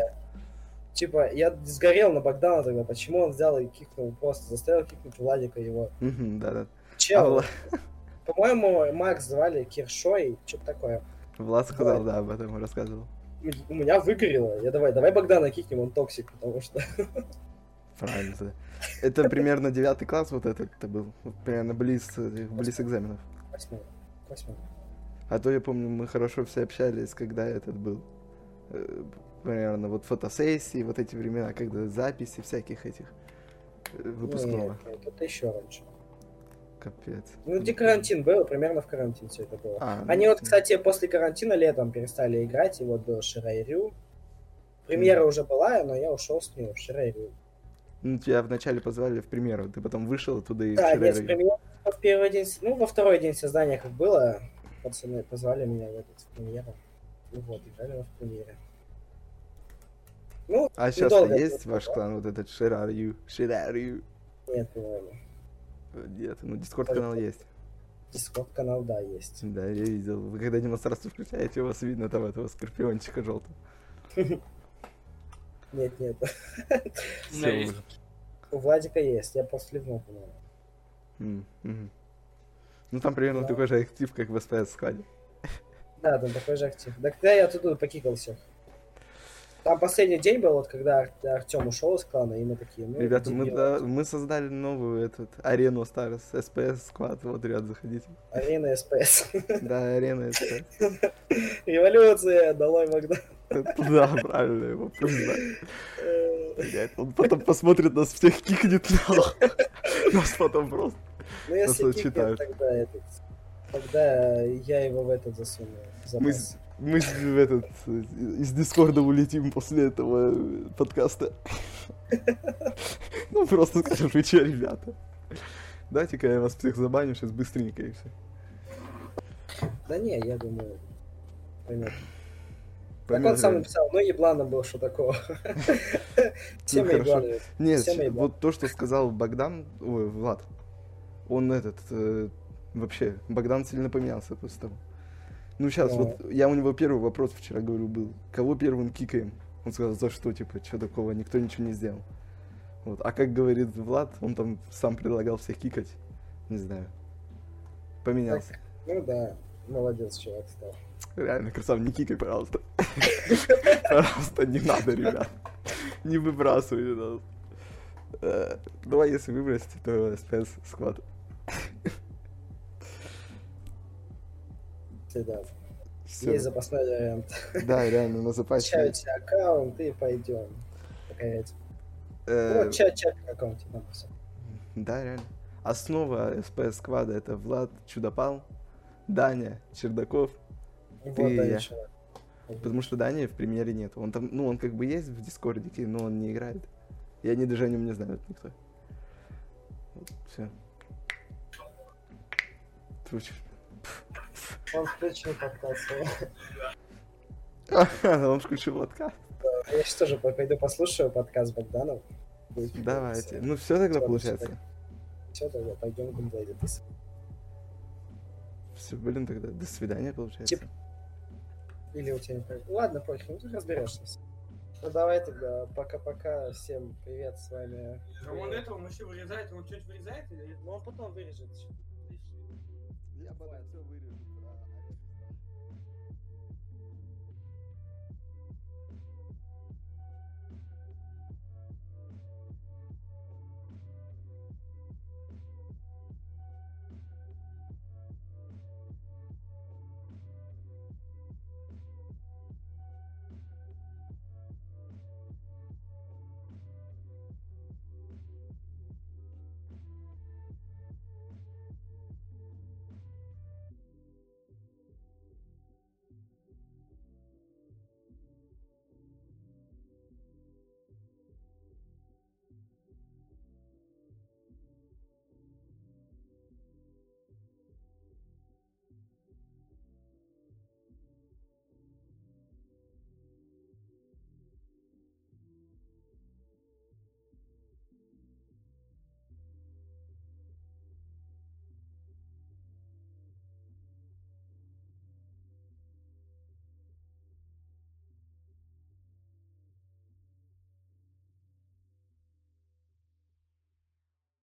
Типа, я сгорел на Богдана тогда, почему он взял и кикнул, просто заставил кикнуть Владика его. Да-да. Чел, А по-моему, Макс звали Киршой, что-то такое. Влад сказал, да, об этом рассказывал. У меня выгорело. Я давай, давай Богдана кикнем, он токсик, потому что... Правильно. да. Это примерно девятый класс вот этот это был. Примерно близ, этих- близ экзаменов. Восьмой. Восьмой. А то я помню, мы хорошо все общались, когда этот был. э, Примерно вот фотосессии, вот эти времена, когда записи всяких этих э, выпускного. Нет, нет, это еще раньше. Капец. Ну, где карантин был, примерно в карантин все это было. А, Они ну, вот, кстати, после карантина летом перестали играть, и вот был Ширайрю. Премьера уже была, но я ушел с нее в Ширайрю. Ну, тебя вначале позвали в примеру, ты потом вышел оттуда и Да, в нет, в Ширеры. премьеру в первый день, ну, во второй день создания как было, пацаны позвали меня в этот в премьеру. И вот, играли в премьере. Ну, А сейчас есть ваш клан, вот этот Ширарью? Ширарью? Нет, по-моему. Нет, ну Discord канал есть. Discord канал, да, есть. Да, я видел. Вы когда демонстрацию включаете, у вас видно там этого скорпиончика желтого. Нет, нет. У Владика есть, я просто ливнул, по-моему. Ну там примерно такой же актив, как в СПС скваде. Да, там такой же актив. Да когда я оттуда покикал всех. Там последний день был, вот когда Ар- Артем ушел из клана, и мы такие, ну, Ребята, мы, да, мы создали новую этот арену Stars, СПС сквад, вот, ребят, заходите. Арена СПС. Да, арена СПС. Революция, долой Богдан. Да, правильно, его да. Э, Блядь, Он потом посмотрит нас всех, кикнет нахуй. Нас потом просто. Ну, если кикнет, тогда этот... Тогда я его в этот засуну. Мы, мы в этот, э, из Дискорда улетим после этого э, подкаста. Ну, просто скажем, вы че, ребята? Дайте-ка я вас всех забаню сейчас быстренько и все. Да не, я думаю, поймет. Так он сам написал, ну ебланом был, что такого. Все ебланы. Нет, мои вот то, что сказал Богдан, ой, Влад, он этот, э, вообще, Богдан сильно поменялся после того. Ну, сейчас, вот, я у него первый вопрос вчера, говорю, был, кого первым кикаем? Он сказал, за что, типа, что такого, никто ничего не сделал. Вот. А как говорит Влад, он там сам предлагал всех кикать. Не знаю. Поменялся. Ну да, молодец, чувак стал. Реально, красав, не кикай, пожалуйста. Пожалуйста, не надо, ребят. Не выбрасывай нас. Э, Давай, если выбросить, то СПС Всегда. Всё. Есть запасной вариант. Да, реально, на запасе. Качайте аккаунт и пойдем. Покорять. Э, Вот чат чат аккаунте, да, реально. Основа СПС сквада это Влад Чудопал, Даня Чердаков, Вот, Ты и я. потому что Дани в премьере нет. Он там, ну, он как бы есть в Дискордике, но он не играет. И они даже о нем не знают никто. все. Он включил подкаст. свой. Он включил подкаст. Я сейчас тоже по- пойду послушаю подкаст Богданов. Давайте. Ну все тогда получается. Все, тогда пойдем записывать. Все, блин, тогда до свидания получается. Тип- Или у тебя не пойдет. Ладно, пофиг, ну ты разберешься. Ну давай тогда, пока-пока, всем привет, с вами... А он этого он вообще вырезает, он что-нибудь вырезает или Ну он потом вырежет. Я потом все вырежу.